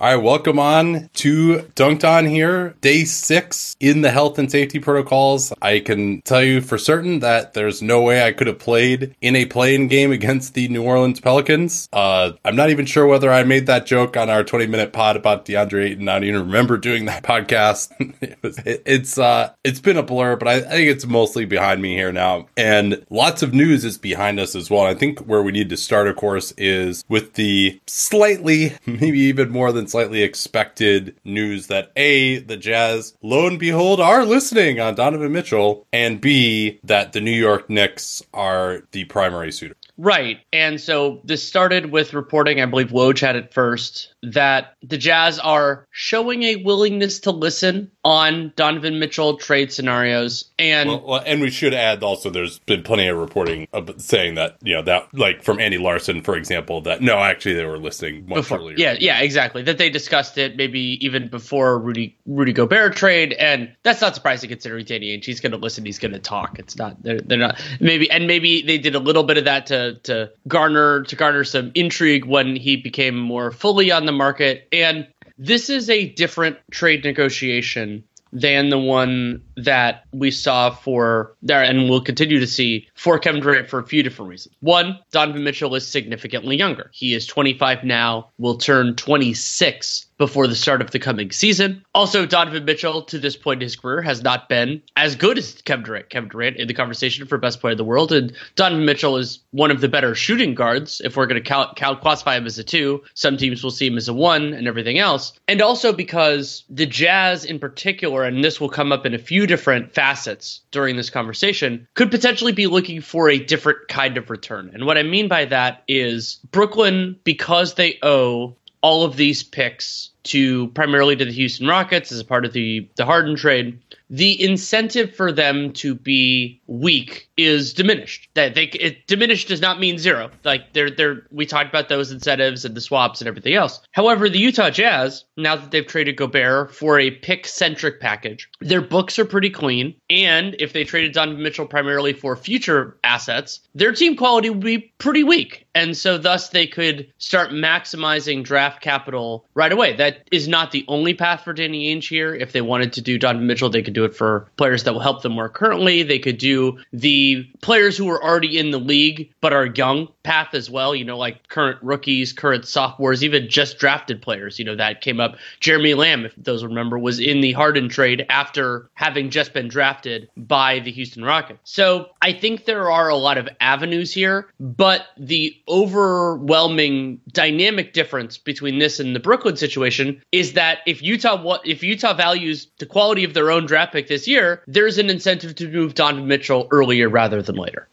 All right, welcome on to Dunc'd On here, day six in the health and safety protocols. I can tell you for certain that there's no way I could have played in a playing game against the New Orleans Pelicans. Uh, I'm not even sure whether I made that joke on our 20 minute pod about DeAndre Ayton. I don't even remember doing that podcast. it was, it, it's uh, it's been a blur, but I, I think it's mostly behind me here now, and lots of news is behind us as well. I think where we need to start, of course, is with the slightly, maybe even more than slightly expected news that A, the Jazz, lo and behold, are listening on Donovan Mitchell, and B, that the New York Knicks are the primary suitor. Right. And so this started with reporting, I believe Woj had it first, that the Jazz are showing a willingness to listen on Donovan Mitchell trade scenarios. And well, well, and we should add also there's been plenty of reporting of saying that, you know, that like from Andy Larsen for example, that no, actually they were listening much before, earlier. Yeah, yeah, exactly. That they discussed it maybe even before Rudy Rudy Gobert trade. And that's not surprising considering Danny Ainge. He's gonna listen, he's gonna talk. It's not they're they're not maybe and maybe they did a little bit of that to to garner to garner some intrigue when he became more fully on the market. And this is a different trade negotiation than the one that we saw for there and we'll continue to see for Kevin Durant for a few different reasons. One, Donovan Mitchell is significantly younger. He is 25 now, will turn 26 before the start of the coming season. Also, Donovan Mitchell, to this point in his career, has not been as good as Kevin Durant. Kevin Durant in the conversation for best player in the world, and Donovan Mitchell is one of the better shooting guards. If we're going to count, count classify him as a two, some teams will see him as a one, and everything else. And also because the Jazz, in particular, and this will come up in a few different facets during this conversation, could potentially be looking for a different kind of return. And what I mean by that is Brooklyn, because they owe all of these picks to primarily to the Houston Rockets as a part of the the Harden trade, the incentive for them to be weak is diminished. That they it, diminished does not mean zero. Like they're they're we talked about those incentives and the swaps and everything else. However, the Utah Jazz, now that they've traded Gobert for a pick centric package, their books are pretty clean. And if they traded Donovan Mitchell primarily for future assets, their team quality would be pretty weak. And so thus they could start maximizing draft capital right away. That is not the only path for Danny Ainge here. If they wanted to do Donovan Mitchell, they could do it for players that will help them more currently. They could do the players who are already in the league but are young path as well. You know, like current rookies, current sophomores, even just drafted players. You know, that came up. Jeremy Lamb, if those remember, was in the Harden trade after having just been drafted by the Houston Rockets. So I think there are a lot of avenues here, but the overwhelming dynamic difference between this and the Brooklyn situation is that if Utah if Utah values the quality of their own draft pick this year, there's an incentive to move Donovan Mitchell earlier rather than later.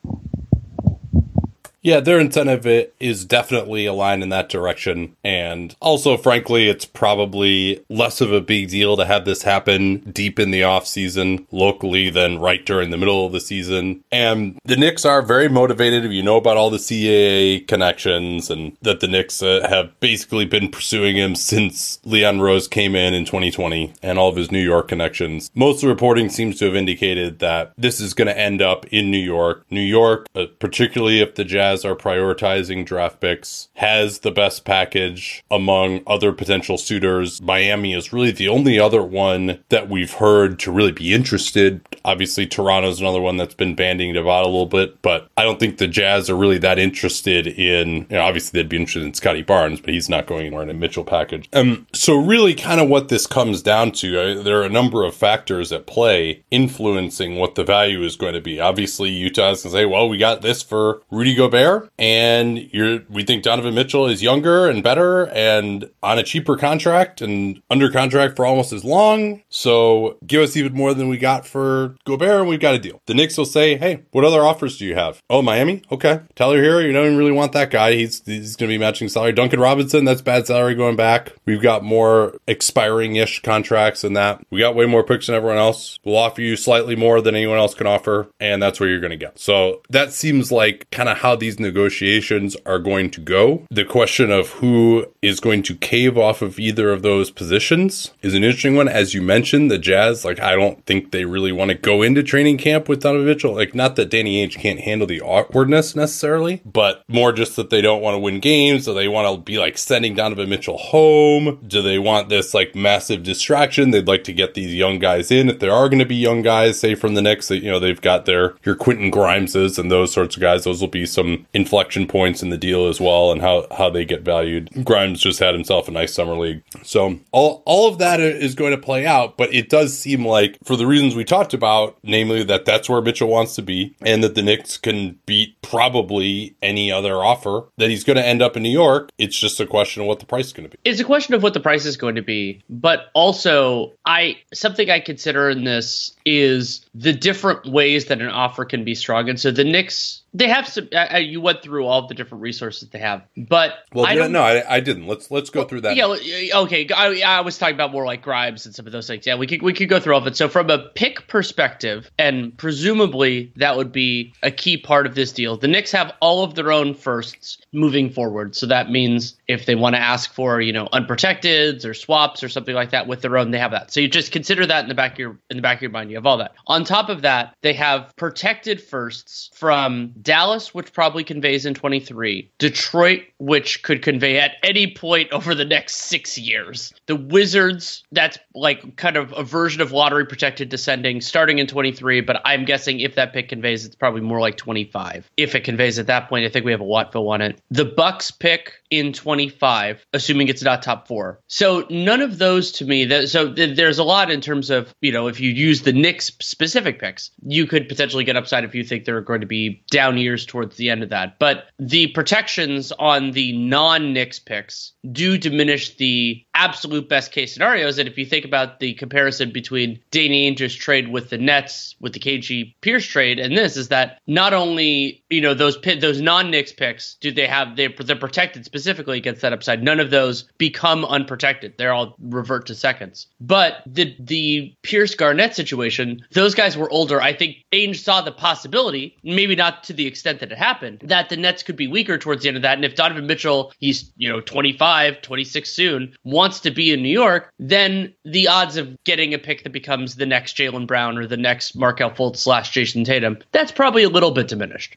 Yeah, their incentive is definitely aligned in that direction. And also, frankly, it's probably less of a big deal to have this happen deep in the off season locally than right during the middle of the season. And the Knicks are very motivated. If you know about all the CAA connections and that the Knicks uh, have basically been pursuing him since Leon Rose came in in 2020 and all of his New York connections. Most of the reporting seems to have indicated that this is going to end up in New York. New York, uh, particularly if the Jazz Are prioritizing draft picks, has the best package among other potential suitors. Miami is really the only other one that we've heard to really be interested. Obviously, Toronto's another one that's been banding about a little bit, but I don't think the Jazz are really that interested in, you know, obviously they'd be interested in Scottie Barnes, but he's not going anywhere in a Mitchell package. Um, so really kind of what this comes down to, uh, there are a number of factors at play influencing what the value is going to be. Obviously, Utah's going to say, well, we got this for Rudy Gobert there, and you're we think Donovan Mitchell is younger and better and on a cheaper contract and under contract for almost as long. So give us even more than we got for Gobert, and we've got a deal. The Knicks will say, "Hey, what other offers do you have?" Oh, Miami. Okay, Tyler Herro. You don't really want that guy. He's he's going to be matching salary. Duncan Robinson. That's bad salary going back. We've got more expiring ish contracts than that. We got way more picks than everyone else. We'll offer you slightly more than anyone else can offer, and that's where you're going to get. So that seems like kind of how the these negotiations are going to go. The question of who is going to cave off of either of those positions is an interesting one. As you mentioned, the Jazz, like, I don't think they really want to go into training camp with Donovan Mitchell. Like, not that Danny Ainge can't handle the awkwardness necessarily, but more just that they don't want to win games. So they want to be like sending Donovan Mitchell home. Do they want this like massive distraction? They'd like to get these young guys in. If there are going to be young guys, say from the Knicks, that, you know, they've got their, your Quentin Grimeses and those sorts of guys. Those will be some inflection points in the deal as well and how, how they get valued. Grimes just had himself a nice summer league. So all, all of that is going to play out, but it does seem like for the reasons we talked about, namely that that's where Mitchell wants to be and that the Knicks can beat probably any other offer that he's going to end up in New York. It's just a question of what the price is going to be. It's a question of what the price is going to be, but also I something I consider in this is the different ways that an offer can be strong. And so the Knicks they have some. Uh, you went through all the different resources they have, but well, I don't, no, I, I, didn't. Let's let's go through that. Yeah, okay. I, I, was talking about more like Grimes and some of those things. Yeah, we could we could go through all of it. So from a pick perspective, and presumably that would be a key part of this deal. The Knicks have all of their own firsts moving forward. So that means if they want to ask for you know unprotecteds or swaps or something like that with their own, they have that. So you just consider that in the back of your in the back of your mind. You have all that. On top of that, they have protected firsts from Dallas, which probably conveys in 23, Detroit, which could convey at any point over the next six years, the Wizards, that's like kind of a version of lottery protected descending starting in 23, but I'm guessing if that pick conveys, it's probably more like 25. If it conveys at that point, I think we have a Watfo on it. The Bucks pick in 25, assuming it's not top four. So none of those to me, that, so th- there's a lot in terms of, you know, if you use the Knicks specific picks, you could potentially get upside if you think there are going to be down years towards the end of that. But the protections on the non Knicks picks do diminish the absolute best case scenario is that if you think about the comparison between Danny Ainge's trade with the Nets, with the KG Pierce trade, and this is that not only you know those those non Knicks picks do they have they they're protected specifically against that upside. None of those become unprotected. They're all revert to seconds. But the the Pierce Garnett situation, those guys were older. I think Ainge saw the possibility, maybe not to the extent that it happened, that the Nets could be weaker towards the end of that. And if Donovan Mitchell, he's you know 25, 26 soon, wants to be in New York, then the odds of getting a pick that becomes the next Jaylen Brown or the next Markelle Fultz slash Jayson Tatum, that's probably a little bit diminished.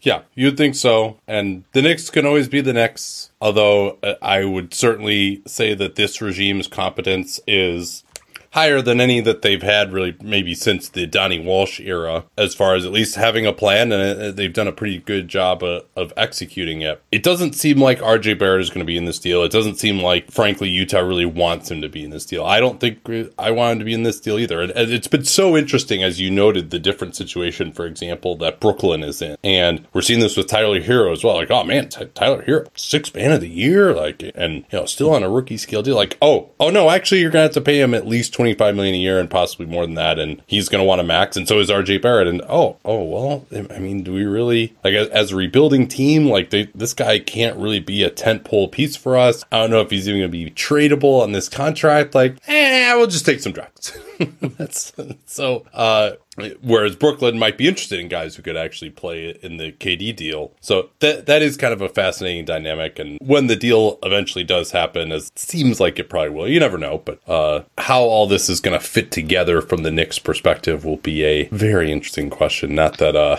Yeah, you'd think so. And the Knicks can always be the Knicks. Although uh, I would certainly say that this regime's competence is higher than any that they've had really maybe since the Donnie Walsh era, as far as at least having a plan, and uh, they've done a pretty good job of, of executing it. It doesn't seem like RJ Barrett is going to be in this deal. It doesn't seem like, frankly, Utah really wants him to be in this deal. I don't think I want him to be in this deal either. It's been so interesting, as you noted, the different situation, for example, that Brooklyn is in, and we're seeing this with Tyler Herro as well. Like, oh man, Tyler Herro, six man of the year, like, and you know, still on a rookie scale deal. Like, oh, oh no, actually, you're gonna have to pay him at least 25 million a year and possibly more than that and he's going to want a max and so is RJ Barrett and oh oh well I mean do we really like as a rebuilding team like they, this guy can't really be a tent pole piece for us. I don't know if he's even going to be tradable on this contract like eh we'll just take some drugs that's so uh Whereas Brooklyn might be interested in guys who could actually play in the KD deal. So that that is kind of a fascinating dynamic. And when the deal eventually does happen, as it seems like it probably will, you never know. But uh, how all this is going to fit together from the Knicks' perspective will be a very interesting question. Not that uh,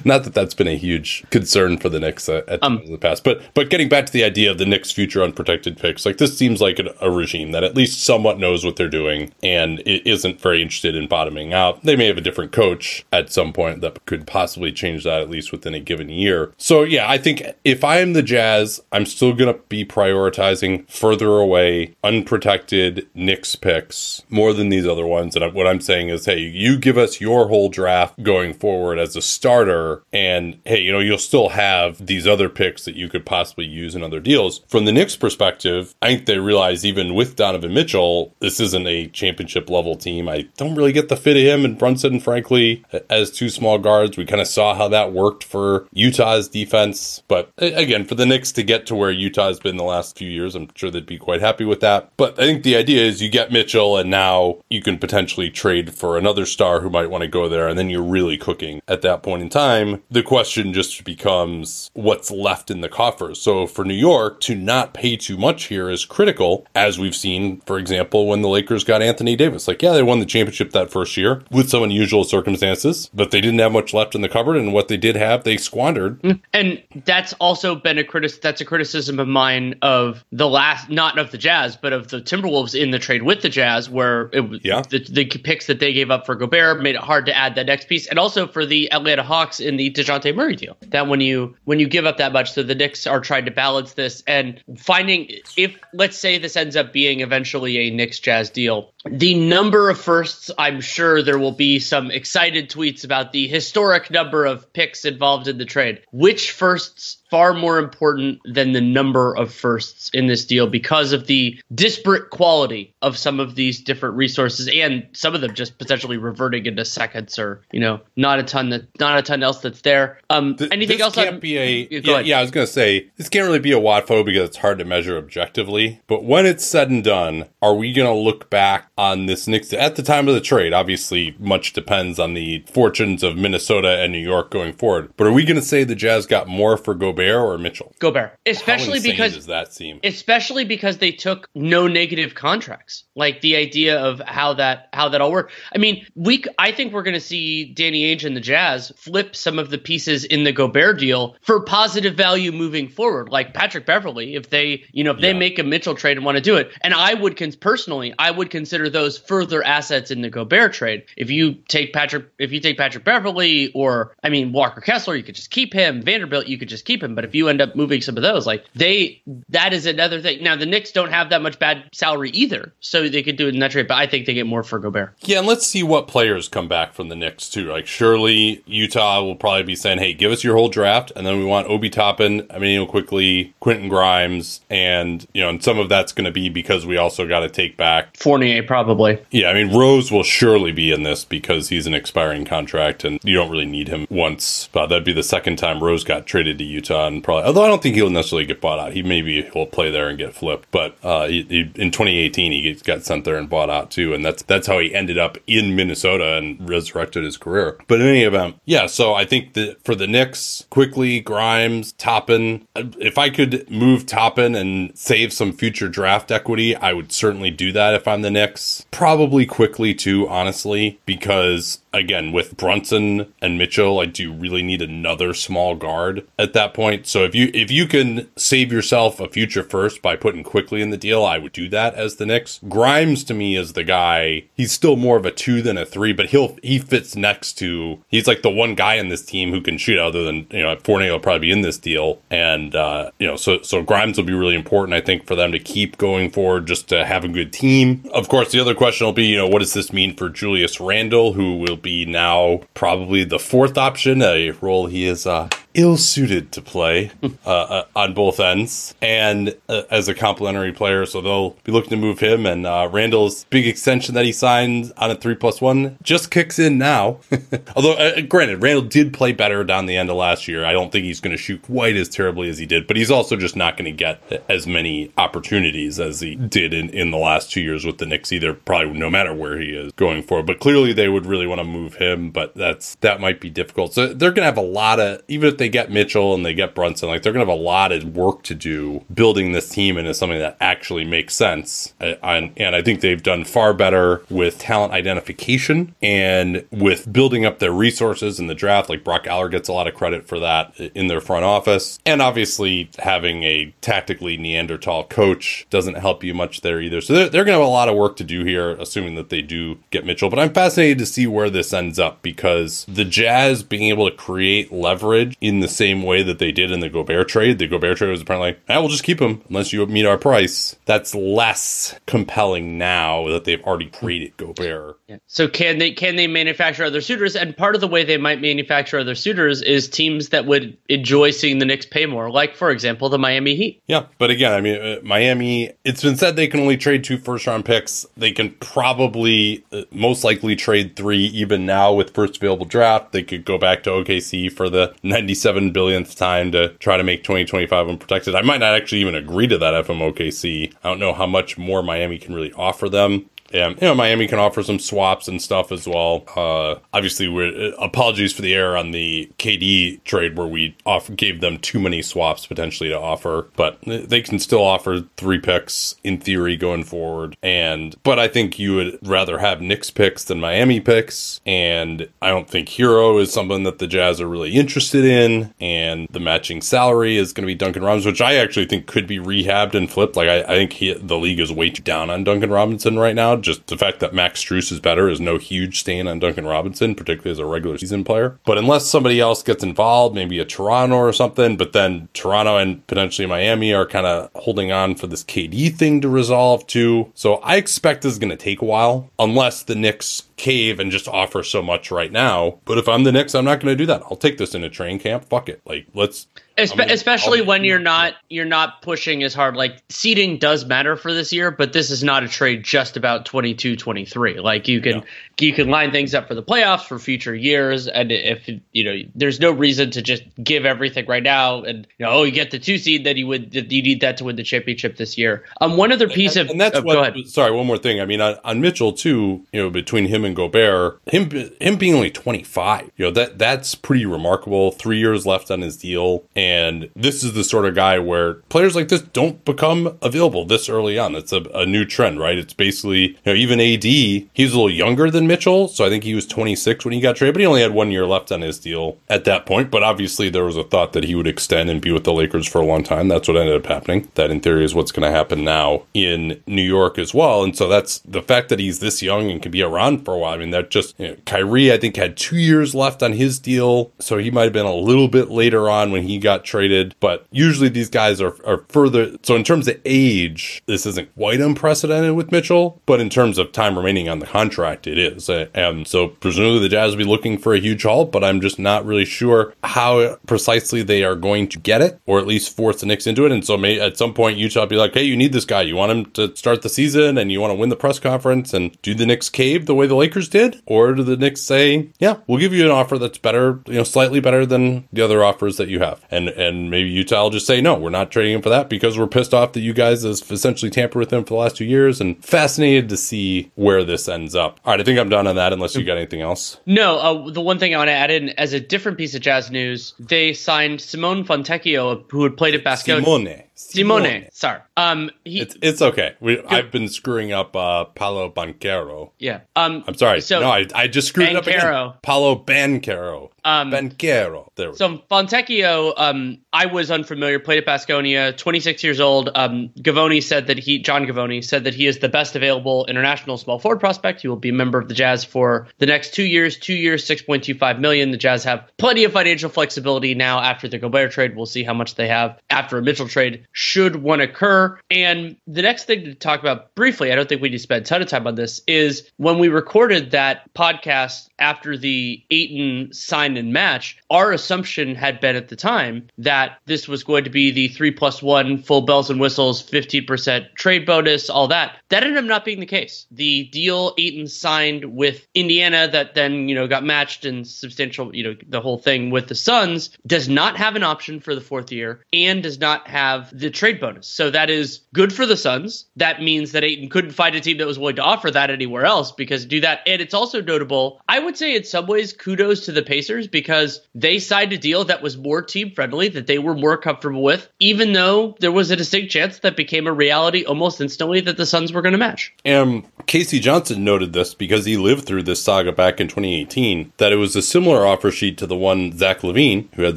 not that that's been a huge concern for the Knicks uh, at um, the past. But but getting back to the idea of the Knicks' future unprotected picks, like this seems like a, a regime that at least somewhat knows what they're doing and isn't very interested in bottoming out. They may have a different coach at some point that could possibly change that at least within a given year. So yeah, I think if I am the Jazz, I'm still going to be prioritizing further away, unprotected Knicks picks more than these other ones. And what I'm saying is, hey, you give us your whole draft going forward as a starter, and hey, you know, you'll still have these other picks that you could possibly use in other deals. From the Knicks perspective, I think they realize even with Donovan Mitchell, this isn't a championship level team. I don't really get the fit of him and Brunson Brunson, frankly, as two small guards. We kind of saw how that worked for Utah's defense. But again, for the Knicks to get to where Utah's been the last few years, I'm sure they'd be quite happy with that. But I think the idea is you get Mitchell, and now you can potentially trade for another star who might want to go there, and then you're really cooking at that point in time. The question just becomes what's left in the coffers. So for New York to not pay too much here is critical, as we've seen, for example, when the Lakers got Anthony Davis. Like, yeah, they won the championship that first year with some unusual circumstances, but they didn't have much left in the cupboard, and what they did have, they squandered. Mm, and that's also been a critic. That's a criticism of mine of the last, not of the Jazz, but of the Timberwolves in the trade with the Jazz, where it Yeah. the, the picks that they gave up for Gobert made it hard to add that next piece, and also for the Atlanta Hawks in the Dejounte Murray deal. That when you when you give up that much, so the Knicks are trying to balance this and finding if let's say this ends up being eventually a Knicks Jazz deal, the number of firsts, I'm sure there will be some excited tweets about the historic number of picks involved in the trade. Which firsts far more important than the number of firsts in this deal because of the disparate quality of some of these different resources and some of them just potentially reverting into seconds or you know not a ton that not a ton else that's there. Um, Th- anything else? can't on- be a Yeah, yeah, I was gonna say this can't really be a Watfo because it's hard to measure objectively. But when it's said and done, are we gonna look back on this Knicks at the time of the trade? Obviously, much depends on the fortunes of Minnesota and New York going forward. But are we gonna say the Jazz got more for Gobert or Mitchell? Gobert, especially because does that seem? especially because they took no negative contracts. Like the idea of how that how that all worked. I mean we i think we're going to see danny ainge and the jazz flip some of the pieces in the gobert deal for positive value moving forward. Like patrick beverley if they you know if they Yeah. make a mitchell trade and want to do it. And i would cons- personally i would consider those further assets in the gobert trade. If you take patrick if you take patrick beverley or i mean walker kessler you could just keep him. Vanderbilt you could just keep him but if you end up moving some of those like they that is another thing now the Knicks don't have that much bad salary either so they could do it in that trade but i think they get more for gobert Yeah, and let's see what players come back from the Knicks too. Like surely Utah will probably be saying, "Hey, give us your whole draft," and then we want Obi Toppin, Immanuel Quickley, Quentin Grimes, and you know, and some of that's going to be because we also got to take back. fournier probably Yeah, I mean Rose will surely be in this because he's an expiring contract, and you don't really need him once. But that'd be the second time Rose got traded to Utah, and probably although I don't think he'll necessarily get bought out. He maybe will play there and get flipped, but uh, he, he, in 2018 he got sent there and bought out too, and that's that's how he ended up in Minnesota and resurrected his career. But in any event, yeah. So I think that for the Knicks, Quickley Grimes, Toppin. If I could move Toppin and save some future draft equity, I would certainly do that if I'm the Knicks. Probably Quickley too, honestly, because again with Brunson and Mitchell, I do really need another small guard at that point? So if you if you can save yourself a future first by putting Quickley in the deal, I would do that as the Knicks. Grimes to me is the guy. He's still more of a two than a three, but he'll he fits next to. He's like the one guy in this team who can shoot. Other than you know, Fournier will probably be in this deal, and uh, you know, so so Grimes will be really important. I think for them to keep going forward, just to have a good team. Of course, the other question will be, you know, what does this mean for Julius Randle, who will be now probably the fourth option, a role he is uh, ill suited to play uh, uh, on both ends, and uh, as a complementary player. So they'll be looking to move him. And uh, Randle's big extension that he signed on a three plus one just kicks in now. Although, uh, granted, Randle did play better down the end of last year. I don't think he's going to shoot quite as terribly as he did, but he's also just not going to get as many opportunities as he did in, in the last two years with the Knicks either, probably no matter where he is going forward. But clearly they would really want to move him, but that's that might be difficult. So they're going to have a lot of, even if they get Mitchell and they get Brunson, like they're going to have a lot of work to do building this team into something that actually makes sense. And, and I think they've done far better with talent identification and with building up their resources in the draft. Like Brock Aller gets a lot of credit for that in their front office. And obviously, having a tactically Neanderthal coach doesn't help you much there either. So they're, they're going to have a lot of work to do here, assuming that they do get Mitchell. But I'm fascinated to see where this ends up because the Jazz being able to create leverage in the same way that they did in the Gobert trade. The Gobert trade was apparently, like, eh, we'll just keep him unless you meet our price. That's less compelling now that they've already traded Gobert. Yeah. So can they can they manufacture other suitors? And part of the way they might manufacture other suitors is teams that would enjoy seeing the Knicks pay more, like for example the Miami Heat. Yeah, but again, I mean uh, Miami. It's been said they can only trade two first round picks. They can probably uh, most likely trade three even now with first available draft. They could go back to OKC for the 97 billionth time to try to make 2025 unprotected. I might not actually even agree to that FMOKC. I don't know how much more Miami can really offer them. Yeah, you know, Miami can offer some swaps and stuff as well. Uh, obviously, we're uh, apologies for the error on the KD trade where we off gave them too many swaps potentially to offer, but they can still offer three picks in theory going forward. And but I think you would rather have Knicks picks than Miami picks, and I don't think Herro is something that the Jazz are really interested in. And the matching salary is going to be Duncan Robinson, which I actually think could be rehabbed and flipped. Like I, I think he, the league is way too down on Duncan Robinson right now just the fact that Max Strus is better is no huge stain on Duncan Robinson, particularly as a regular season player. But unless somebody else gets involved, maybe a Toronto or something, but then Toronto and potentially Miami are kind of holding on for this KD thing to resolve too. So I expect this is going to take a while unless the Knicks cave and just offer so much right now. But if I'm the Knicks, I'm not going to do that. I'll take this in a train camp. Fuck it. Like let's Espe- especially when you're not you're not pushing as hard like seeding does matter for this year but this is not a trade just about 22 23 like you can you can line things up for the playoffs for future years and if you know there's no reason to just give everything right now and you know oh you get the two seed that you would you need that to win the championship this year um one other piece and, of and that's oh, what, go ahead sorry one more thing i mean on, on mitchell too you know between him and gobert him him being only 25 you know that that's pretty remarkable. Three years left on his deal. And this is the sort of guy where players like this don't become available this early on. That's a, a new trend right? It's basically you know even ad he's a little younger than mitchell. So i think he was 26 when he got traded but he only had one year left on his deal at that point. But obviously there was a thought that he would extend and be with the lakers for a long time. That's what ended up happening. That in theory is what's going to happen now in new york as well. And so that's the fact that he's this young and can be around for while. I mean that just you know, kyrie i think had two years left on his deal so he might have been a little bit later on when he got traded but usually these guys are, are further so in terms of age this isn't quite unprecedented with mitchell but in terms of time remaining on the contract it is. And so presumably the jazz will be looking for a huge haul but i'm just not really sure how precisely they are going to get it or at least force the Knicks into it. And so at some point Utah be like hey you need this guy. You want him to start the season and you want to win the press conference and do the Knicks cave the way the Lakers did or do the Knicks say yeah we'll give you an offer that's better you know slightly better than the other offers that you have. And and maybe Utah will just say no we're not trading him for that because we're pissed off that you guys have essentially tampered with him for the last two years and fascinated to see where this ends up. All right I think I'm done on that unless you got anything else. No uh, the one thing I want to add in as a different piece of jazz news they signed Simone Fontecchio who had played at Baskonia Simone Simone. Sorry. Um, he, it's it's okay. We, I've been screwing up uh, Paolo Banquero. Yeah. Um, I'm sorry. So no, I, I just screwed it up again. Paolo Banquero. Um, Banquero. There. So Fontecchio, um, I was unfamiliar. Played at Baskonia, 26 years old. Um, Givony said that he, John Givony said that he is the best available international small forward prospect. He will be a member of the Jazz for the next two years. Two years, 6.25 million. The Jazz have plenty of financial flexibility now after the Gobert trade. We'll see how much they have after a Mitchell trade should one occur. And the next thing to talk about briefly, I don't think we need to spend a ton of time on this, is when we recorded that podcast after the Ayton sign and match, our assumption had been at the time that this was going to be the three plus one full bells and whistles, 15% trade bonus, all that. That ended up not being the case. The deal Ayton signed with Indiana that then, you know, got matched and substantial, you know, the whole thing with the Suns does not have an option for the fourth year and does not have the trade bonus. So that is good for the Suns. That means that Ayton couldn't find a team that was willing to offer that anywhere else because do that. And it's also notable. I would say in some ways kudos to the Pacers because they signed a deal that was more team friendly, that they were more comfortable with, even though there was a distinct chance that became a reality almost instantly that the Suns were going to match. Um, K.C. Johnson noted this because he lived through this saga back in 2018, that it was a similar offer sheet to the one Zach LaVine, who had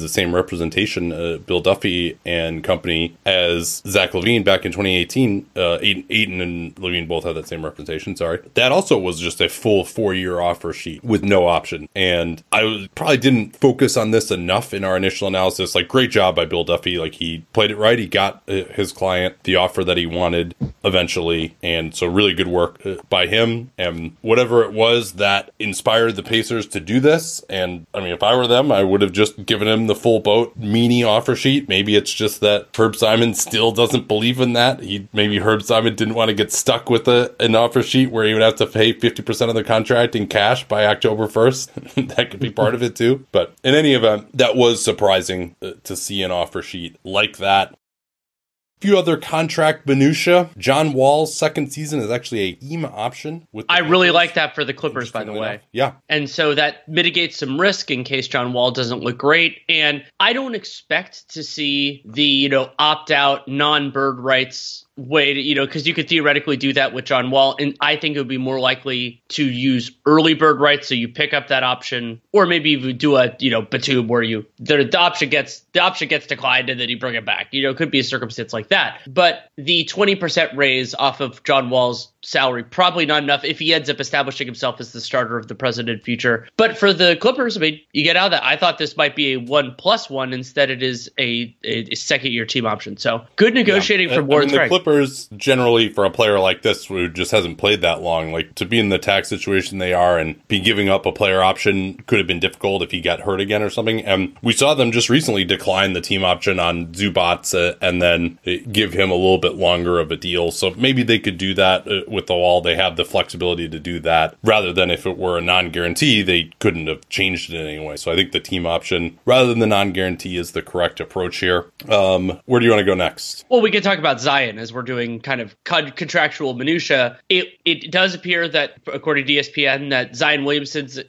the same representation, uh, Bill Duffy and company, as Zach LaVine back in 2018. Uh, Ayton and LaVine both had that same representation, sorry. That also was just a full four year offer sheet with no option. And I was, probably didn't focus on this enough in our initial analysis. Like, great job by Bill Duffy. Like, he played it right. He got uh, his client the offer that he wanted eventually. And so, really good work uh, by him. And whatever it was that inspired the Pacers to do this. And I mean, if I were them, I would have just given him the full boat meanie offer sheet. Maybe it's just that Herb Simon still doesn't believe in that. He maybe Herb Simon didn't want to get stuck with a, an offer sheet where he would have to pay 50% of the contract in cash by October 1st. that could be part of it too. But in any event, that was surprising uh, to see an offer sheet like that A few other contract minutia. John Wall's second season is actually a team option. With I really like that for the Clippers, by the way. Yeah, and so that mitigates some risk in case John Wall doesn't look great. And I don't expect to see the you know opt out non bird rights way to, you know, because you could theoretically do that with John Wall. And I think it would be more likely to use early bird rights. So you pick up that option, or maybe you do a, you know, Batum where you, the, the option gets, the option gets declined and then you bring it back. You know, it could be a circumstance like that. But the 20% raise off of John Wall's salary, probably not enough if he ends up establishing himself as the starter of the president future. But for the Clippers, I mean, you get out of that. I thought this might be a one plus one. Instead, it is a, a second year team option. So good negotiating yeah. from Warren I mean, The Clippers, generally, for a player like this who just hasn't played that long, like to be in the tax situation they are and be giving up a player option could have been difficult if he got hurt again or something. And we saw them just recently decline the team option on Zubac uh, and then give him a little bit longer of a deal. So maybe they could do that uh, with the wall. They have the flexibility to do that rather than if it were a non guarantee, they couldn't have changed it anyway. So I think the team option rather than the non guarantee is the correct approach here. Um, where do you want to go next? Well, we could talk about Zion as we're doing kind of contractual minutia. It it does appear that according to ESPN that Zion Williamson's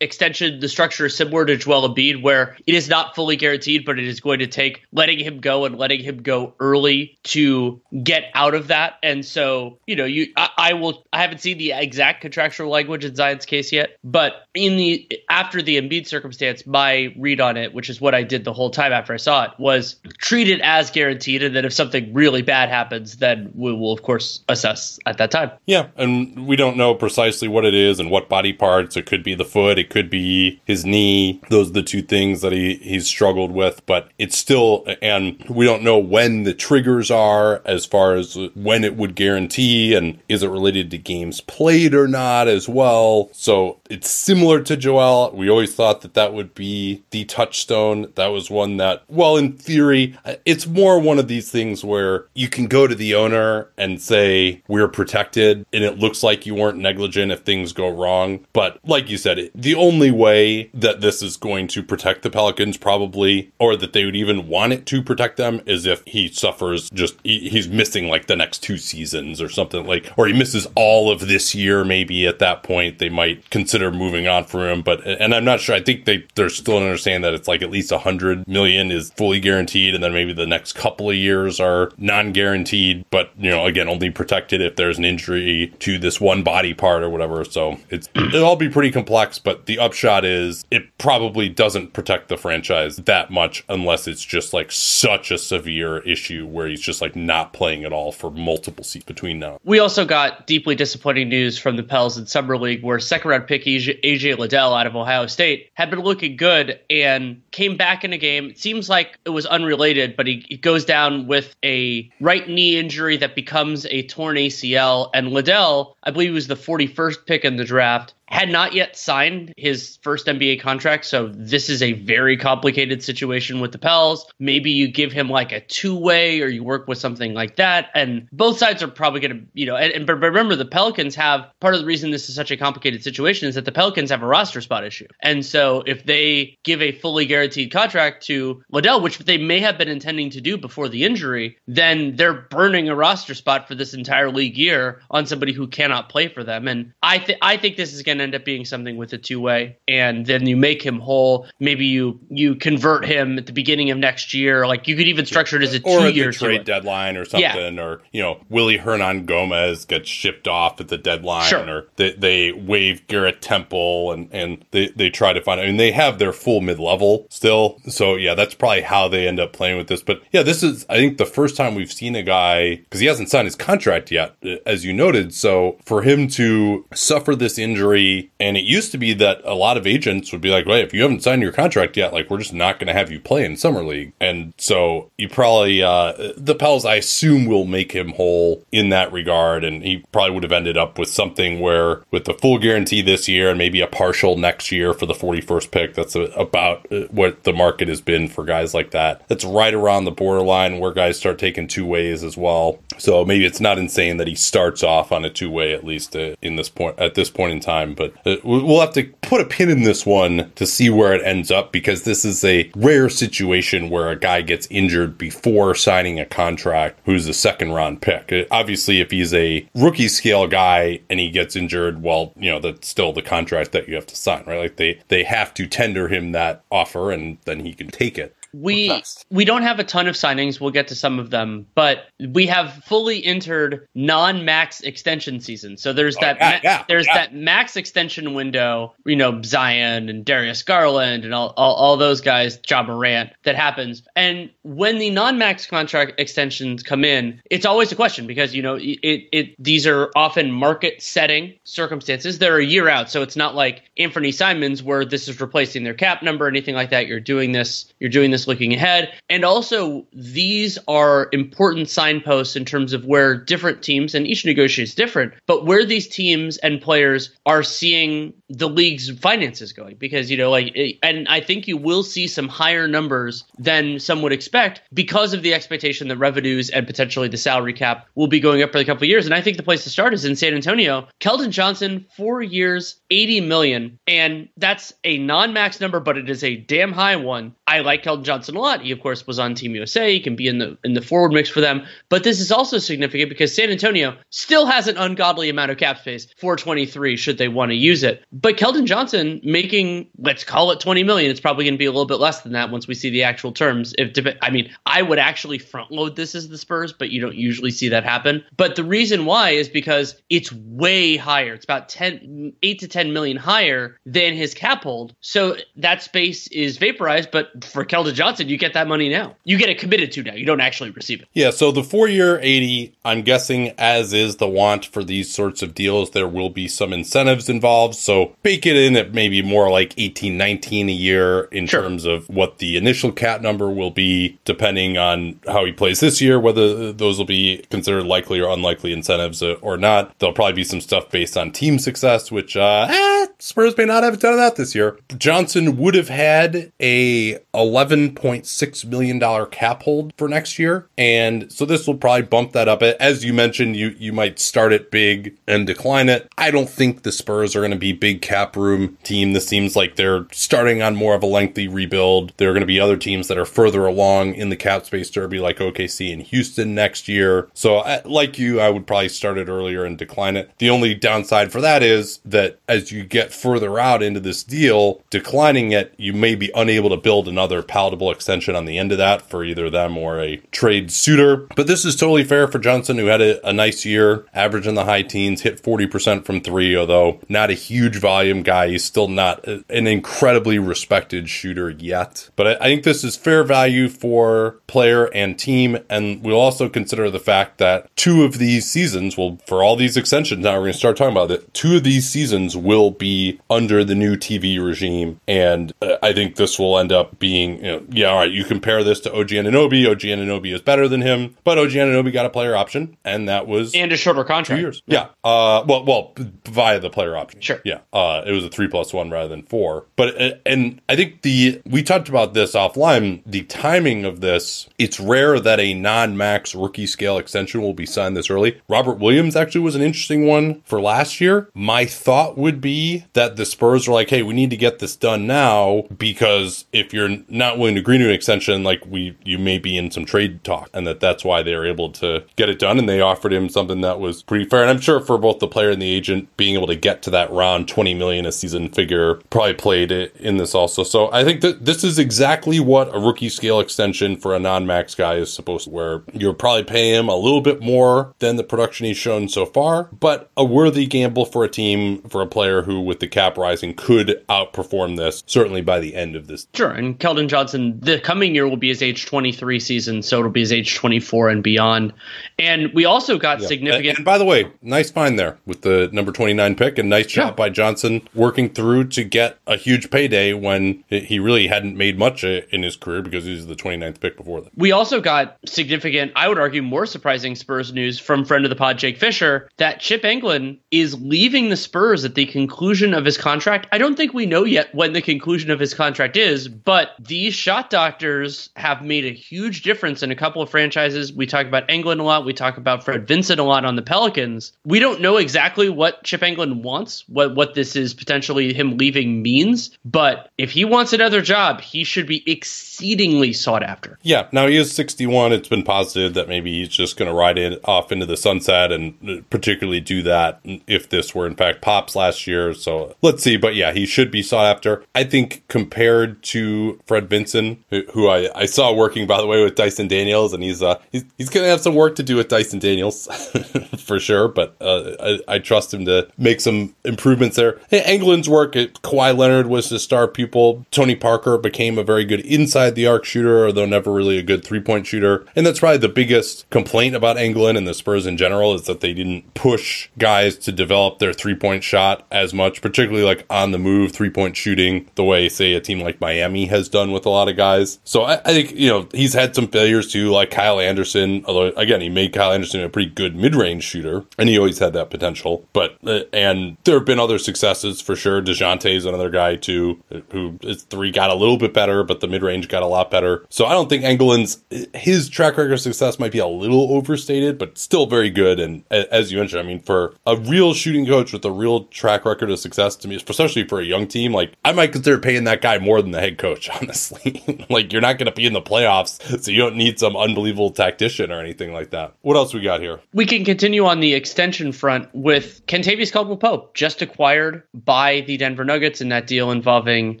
extension, the structure is similar to Joel Embiid, where it is not fully guaranteed, but it is going to take letting him go and letting him go early to get out of that. And so, you know, you I, I will I haven't seen the exact contractual language in Zion's case yet, but in the after the Embiid circumstance, my read on it, which is what I did the whole time after I saw it, was treat it as guaranteed, and then if something really bad happens, then we will of course assess at that time. Yeah, and we don't know precisely what it is and what body parts. It could be the foot, it could be his knee. Those are the two things that he he's struggled with, but it's still and we don't know when the triggers are as far as when it would guarantee and is it related to games played or not as well. So it's similar to Joel. We always thought that that would be the touchstone. That was one that, well, in theory, uh, it's more one of these things where you can go to the owner and say, we're protected, and it looks like you weren't negligent if things go wrong. But like you said, the only way that this is going to protect the Pelicans, probably, or that they would even want it to protect them, is if he suffers just, he's missing like the next two seasons or something like, or he misses all of this year, maybe at that point, they might consider moving on from him. But, and I'm not sure, I think they, they're still understand that it's like at least a hundred million is fully guaranteed. And then maybe the next couple of years are non guaranteed, but, you know, again, only protected if there's an injury to this one body part or whatever. So it's, it'll all be pretty complex, but the upshot is it probably doesn't protect the franchise that much unless it's just like such a severe issue where he's just like not playing at all for multiple seats between now. We also got deeply disappointing news from the Pels in Summer League where second round pick EJ, EJ Liddell out of Ohio State had been looking good and came back in a game. It seems like it was unrelated, but he, he goes down with a right knee injury that becomes a torn ACL. And Liddell, I believe, was the 41st pick in the draft had not yet signed his first NBA contract. So this is a very complicated situation with the Pels. Maybe you give him like a two way or you work with something like that. And both sides are probably going to, you know, and, and but remember the Pelicans have part of the reason this is such a complicated situation is that the Pelicans have a roster spot issue. And so if they give a fully guaranteed contract to Liddell, which they may have been intending to do before the injury, then they're burning a roster spot for this entire league year on somebody who cannot play for them. And I think I think this is going can end up being something with a two way, and then you make him whole. Maybe you you convert him at the beginning of next year. Like you could even structure it as a two year trade deadline or something, or you know, Willy Hernangomez gets shipped off at the deadline, Sure. or they, they waive Garrett Temple, and and they they try to find. I mean, they have their full mid level still, so yeah, that's probably how they end up playing with this. But yeah, this is I think the first time we've seen a guy because he hasn't signed his contract yet, as you noted. So for him to suffer this injury, and it used to be that a lot of agents would be like, "Wait, if you haven't signed your contract yet, like we're just not going to have you play in summer league." And so you probably uh, the Pels, I assume, will make him whole in that regard, and he probably would have ended up with something where with the full guarantee this year and maybe a partial next year for the 41st pick. That's a, about uh, what the market has been for guys like that. That's right around the borderline where guys start taking two ways as well. So maybe it's not insane that he starts off on a two way at least uh, in this point at this point in time. But uh, we- we'll have to put a pin in this one to see where it ends up because this is a rare situation where a guy gets injured before signing a contract who's a second round pick. Uh, Obviously, if he's a rookie scale guy and he gets injured, well, you know, that's still the contract that you have to sign, right? Like they they have to tender him that offer and then he can take it. We we don't have a ton of signings. We'll get to some of them, but we have fully entered non-max extension season. So there's oh, that yeah, ma- yeah, oh, there's yeah. that max extension window. You know, Zion and Darius Garland and all, all all those guys, Ja Morant. That happens, and when the non-max contract extensions come in, it's always a question because you know it it these are often market-setting circumstances. They're a year out, so it's not like Anfernee Simons where this is replacing their cap number or anything like that. You're doing this. You're doing this looking ahead, and also these are important signposts in terms of where different teams and each negotiation is different, but where these teams and players are seeing the league's finances going because you know like and I think you will see some higher numbers than some would expect because of the expectation that revenues and potentially the salary cap will be going up for a couple years and I think the place to start is in San Antonio. Keldon Johnson 4 years 80 million and that's a non-max number but it is a damn high one. I like Keldon Johnson a lot. He of course was on Team USA. He can be in the in the forward mix for them. But this is also significant because San Antonio still has an ungodly amount of cap space for 23 should they want to use it. But Keldon Johnson making let's call it 20 million. It's probably going to be a little bit less than that once we see the actual terms. If I mean, I would actually front load this as the Spurs, but you don't usually see that happen. But the reason why is because it's way higher. It's about 10 8 to 10 million higher than his cap hold. So that space is vaporized, but for Keldon Johnson, you get that money now. You get it committed to now. You don't actually receive it. Yeah, so the four year 80, I'm guessing, as is the want for these sorts of deals, there will be some incentives involved. So bake it in at maybe more like 18, 19 a year in Sure. terms of what the initial cat number will be, depending on how he plays this year, whether those will be considered likely or unlikely incentives or not. There'll probably be some stuff based on team success, which, uh, eh, Spurs may not have done that this year. Johnson would have had a $11.6 million cap hold for next year. And so this will probably bump that up. As you mentioned, you, you might start it big and decline it. I don't think the Spurs are going to be big cap room team. This seems like they're starting on more of a lengthy rebuild. There are going to be other teams that are further along in the cap space derby like OKC and Houston next year. So I, like you, I would probably start it earlier and decline it. The only downside for that is that as you get further out into this deal, declining it, you may be unable to build another palatable extension on the end of that for either them or a trade suitor. But this is totally fair for Johnson, who had a, a nice year, average in the high teens, hit 40% from three, although not a huge volume guy. He's still not a- an incredibly respected shooter yet. But I, I think this is fair value for player and team. And we'll also consider the fact that two of these seasons, well, for all these extensions, now we're going to start talking about it. Two of these seasons will be under the new TV regime. And uh, I think this will end up being, you know, yeah, all right, you compare this to OG Anunoby. OG Anunoby is better than him, but OG Anunoby got a player option, and that was And a shorter two contract. years. Yeah. Uh, well, well, via the player option. Sure. Yeah. Uh, it was a three plus one rather than four. But uh, and I think the we talked about this offline. The timing of this, it's rare that a non-max rookie scale extension will be signed this early. Robert Williams actually was an interesting one for last year. My thought would be that the Spurs are like, hey, we need to get this done now because if you're not willing to agree to an extension, like we you may be in some trade talk, and that that's why they were able to get it done. And they offered him something that was pretty fair. And I'm sure for both the player and the agent, being able to get to that round 20 million a season figure probably played it in this also. So I think that this is exactly what a rookie scale extension for a non-max guy is supposed to. Where you're probably paying him a little bit more than the production he's shown so far, but a worthy gamble for a team for a player who, with the cap rising, could outperform this certainly by the end of this. Sure, and Keldon Johnson, the coming year will be his age 23 season, so it'll be his age 24 and beyond. And we also got Yeah. significant. And, and by the way, nice find there with the number 29 pick and nice job Yeah. by Johnson working through to get a huge payday when he really hadn't made much uh, in his career because he was the 29th pick before that. We also got significant, I would argue, more surprising Spurs news from friend of the pod, Jake Fisher, that Chip Engelland is leaving the Spurs at the conclusion of his contract. I don't think we know yet when the conclusion of his contract is, but these shot doctors have made a huge difference in a couple of franchises. We talk about Engelland a lot. We talk about Fred Vinson a lot on the Pelicans. We don't know exactly what Chip Engelland wants, what what this is potentially him leaving means, but if he wants another job, he should be exceedingly sought after. Yeah, now he is 61. It's been posited that maybe he's just going to ride it off into the sunset and particularly do that if this were in fact Pops last year. So let's see. But yeah, he should be sought after. I think compared to Fred Vinson, who- who I, I saw working, by the way, with Dyson Daniels, and he's uh he's, he's to have some work to do with Dyson Daniels for sure. But uh, I, I trust him to make some improvements there. Hey, Engelland's work, Kawhi Leonard was his star pupil. Tony Parker became a very good inside the arc shooter, although never really a good three point shooter. And that's probably the biggest complaint about England and the Spurs in general is that they didn't push guys to develop their three point shot as much, particularly like on the move three point shooting, the way, say, a team like Miami has done with a lot of guys. So I, I think, you know, he's had some failures too, like Kyle Anderson, although again, he made Kyle Anderson a pretty good mid range shooter, and he always had that potential. But, uh, and there have been other successes for sure. Dejounte is another guy too, who his three got a little bit better, but the mid range got a lot better. So I don't think Engelland's, his track record of success might be a little overstated, but still very good. And as you mentioned, I mean, for a real shooting coach with a real track record of success to me, especially for a young team, like I might consider paying that guy more than the head coach, honestly. like you're not going to be in the playoffs, so you don't need some unbelievable tactician or anything like that. What else we got here? We can continue on the extension front with Kentavious Caldwell Pope, just acquired by the Denver Nuggets in that deal involving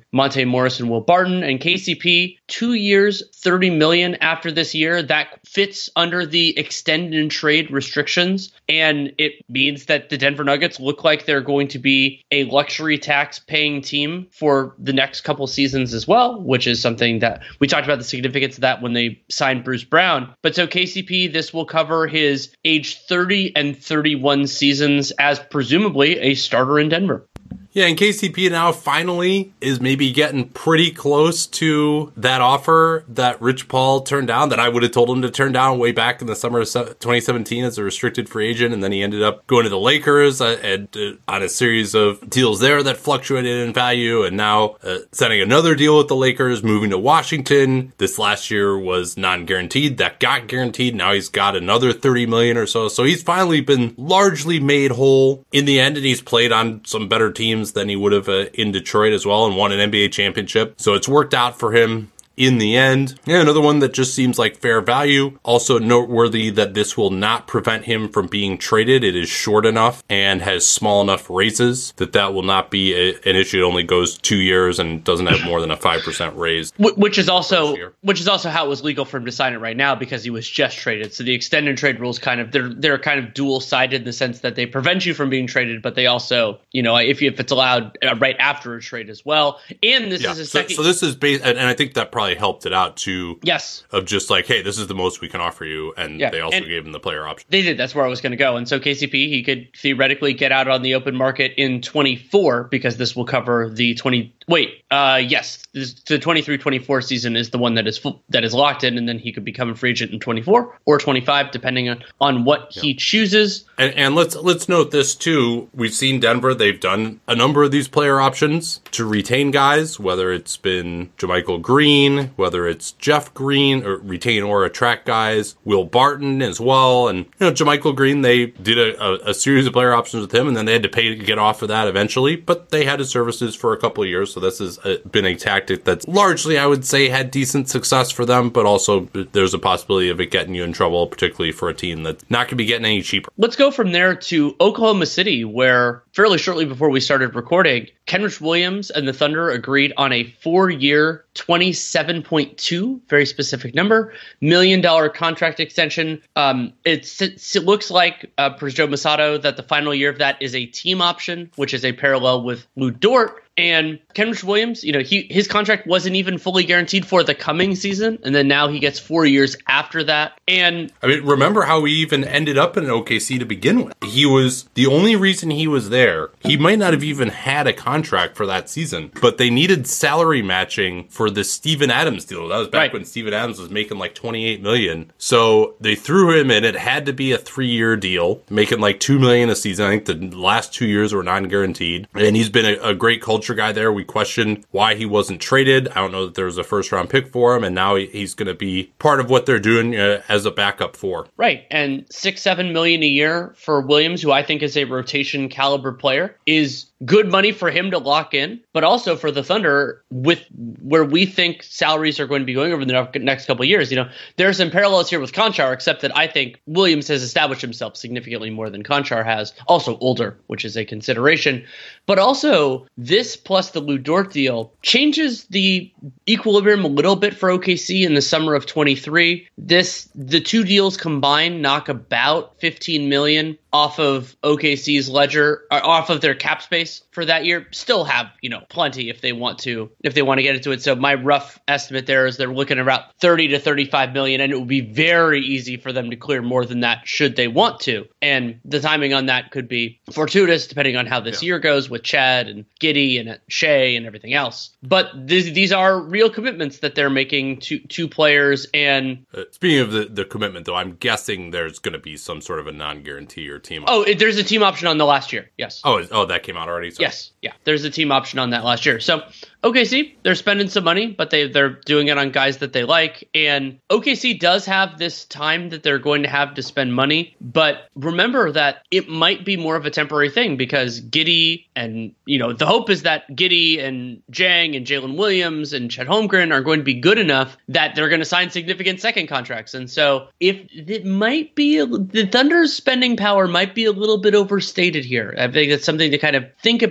Monte Morris and Will Barton and KCP. Two years, thirty million after this year. That fits under the extend and trade restrictions, and it means that the Denver Nuggets look like they're going to be a luxury tax paying team for the next couple seasons as well, which is something that we talked about the significance of that when they signed Bruce Brown. But so KCP, this will cover his age 30 and 31 seasons as presumably a starter in Denver. Yeah, and KCP now finally is maybe getting pretty close to that offer that Rich Paul turned down that I would have told him to turn down way back in the summer of 2017 as a restricted free agent. And then he ended up going to the Lakers uh, and uh, on a series of deals there that fluctuated in value. And now uh, signing another deal with the Lakers, moving to Washington. This last year was non guaranteed. That got guaranteed. Now he's got another 30 million or so. So he's finally been largely made whole in the end. And he's played on some better teams than he would have uh, in Detroit as well and won an NBA championship. So it's worked out for him in the end. Yeah, another one that just seems like fair value. Also noteworthy that this will not prevent him from being traded. It is short enough and has small enough raises that that will not be a, an issue. It only goes two years and doesn't have more than a 5% raise. Which is also which is also how it was legal for him to sign it right now because he was just traded. So the extended trade rules kind of they're they're kind of dual sided in the sense that they prevent you from being traded, but they also you know if you, if it's allowed uh, right after a trade as well. And this Yeah. is a So, second. so this is based, and, and I think that probably helped it out too. yes, Of just like, hey, this is the most we can offer you, and Yeah, they also and- gave him the player option. They did. That's where I was going to go. And so KCP, he could theoretically get out on the open market in 24 because this will cover the 20. Wait, uh, yes, this, the 23-24 season is the one that is full, that is locked in, and then he could become a free agent in 24 or 25, depending on on what he chooses. And, and let's let's note this too. We've seen Denver; they've done a number of these player options to retain guys, whether it's been JaMychal Green Whether it's Jeff Green or retain or attract guys, Will Barton as well, and you know JaMychal Green. They did a, a, a, series of player options with him, and then they had to pay to get off of that eventually. But they had his services for a couple of years, so this has uh, been a tactic that's largely, I would say, had decent success for them. But also, there's a possibility of it getting you in trouble, particularly for a team that's not going to be getting any cheaper. Let's go from there to Oklahoma City, where fairly shortly before we started recording, Kenrich Williams and the Thunder agreed on a four-year, 27.2, very specific number, million dollar contract extension. Um, it looks like uh, for Joe Mussatto that the final year of that is a team option, which is a parallel with Lu Dort. And Kenrich Williams, you know, he his contract wasn't even fully guaranteed for the coming season, and then now he gets four years after that. And I mean, remember how he even ended up in OKC to begin with? He was the only reason he was there. He might not have even had a contract for that season, but they needed salary matching for the Steven Adams deal. That was back right. when Steven Adams was making like twenty eight million. So they threw him in. It had to be a three year deal, making like two million a season. I think the last two years were non guaranteed, and he's been a, a great culture guy there. We questioned why he wasn't traded. I don't know that there was a first round pick for him, and now he's going to be part of what they're doing uh, as a backup for. Right, and six seven million a year for Williams, who I think is a rotation caliber player, is good money for him to lock in, but also for the Thunder with where we think salaries are going to be going over the next couple years. You know, there's some parallels here with Konchar, except that I think Williams has established himself significantly more than Konchar has. Also older, which is a consideration, but also this plus the Lu Dort deal changes the equilibrium a little bit for OKC in the summer of 23. This the two deals combined knock about 15 million off of OKC's ledger, uh, off of their cap space for that year. Still have you know plenty if they want to if they want to get into it. So my rough estimate there is they're looking at about 30 to 35 million, and it would be very easy for them to clear more than that should they want to. And the timing on that could be fortuitous depending on how this yeah. year goes with Chet and Giddey and Shai and everything else. But these these are real commitments that they're making to two players. And uh, speaking of the the commitment, though, I'm guessing there's going to be some sort of a non guarantee or team. Oh, it, there's a team option on the last year. Yes. Oh, oh, that came out already. So. Yes. Yeah. There's a team option on that last year. So OKC, they're spending some money, but they they're doing it on guys that they like. And OKC does have this time that they're going to have to spend money, but remember that it might be more of a temporary thing because Giddey and you know the hope is that Giddey and Dieng and Jalen Williams and Chet Holmgren are going to be good enough that they're going to sign significant second contracts. And so if it might be the Thunder's spending power might be a little bit overstated here. I think that's something to kind of think about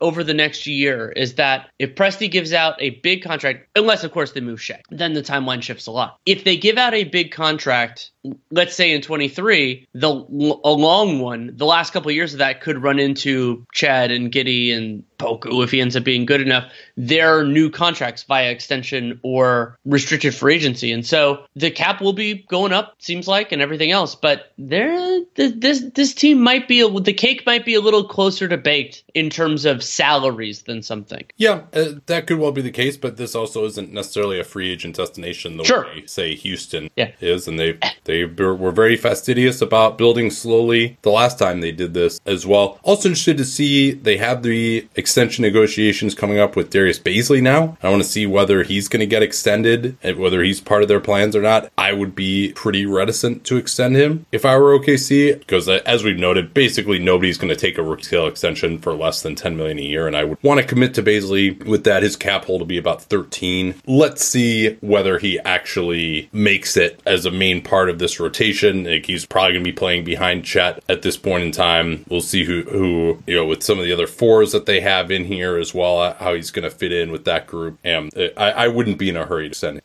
over the next year. Is that if Presti gives out a big contract, unless of course they move Shai, then the timeline shifts a lot. If they give out a big contract, let's say in 23, the a long one, the last couple of years of that could run into Chet and Giddey and Poku if he ends up being good enough, their new contracts via extension or restricted free agency. And so the cap will be going up, seems like, and everything else. But there, this this team might be a, the cake might be a little closer to baked in terms of salaries than something. Yeah, uh, that could well be the case, but this also isn't necessarily a free agent destination the sure. way say Houston yeah. is, and they they were very fastidious about building slowly the last time they did this as well. Also interested to see they have the extension negotiations coming up with Darius Bazley now. I want to see whether he's going to get extended and whether he's part of their plans or not. I would be pretty reticent to extend him if I were OKC because as we've noted, basically nobody's going to take a rookie scale extension for less than 10 million a year and I would want to commit to Bazley with that his cap hold will be about 13. Let's see whether he actually makes it as a main part of this rotation. Like he's probably going to be playing behind Chet at this point in time. We'll see who who you know with some of the other fours that they have in here as well, how he's going to fit in with that group. And uh, I, I wouldn't be in a hurry to send.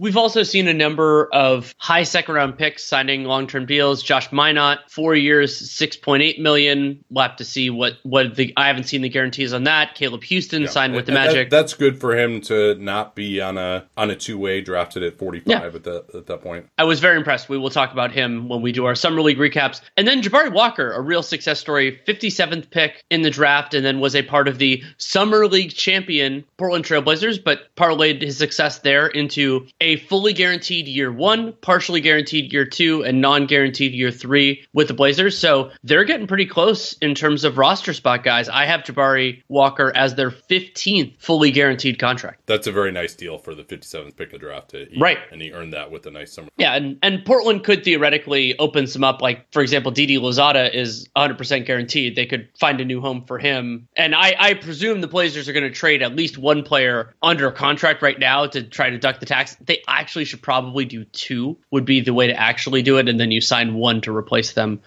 We've also seen a number of high second round picks signing long term deals. Josh Minott, four years, six point eight million. We'll have to see what what the I haven't seen the guarantees on that. Caleb Houstan yeah. signed with the Magic. That, that's good for him to not be on a on a two way drafted at forty five yeah. at that at that point. I was very impressed. We will talk about him when we do our summer league recaps. And then Jabari Walker, a real success story, fifty seventh pick in the draft, and then was a part of the summer league champion Portland Trailblazers, but parlayed his success there into a a fully guaranteed year one, partially guaranteed year two, and non guaranteed year three with the Blazers. So they're getting pretty close in terms of roster spot guys. I have Jabari Walker as their 15th fully guaranteed contract. That's a very nice deal for the 57th pick of the draft. He, right. And he earned that with a nice summer. Yeah. And, and Portland could theoretically open some up. Like, for example, Didi Louzada is 100% guaranteed. They could find a new home for him. And I, I presume the Blazers are going to trade at least one player under contract right now to try to duck the tax. Actually should probably do two, would be the way to actually do it. And then you sign one to replace them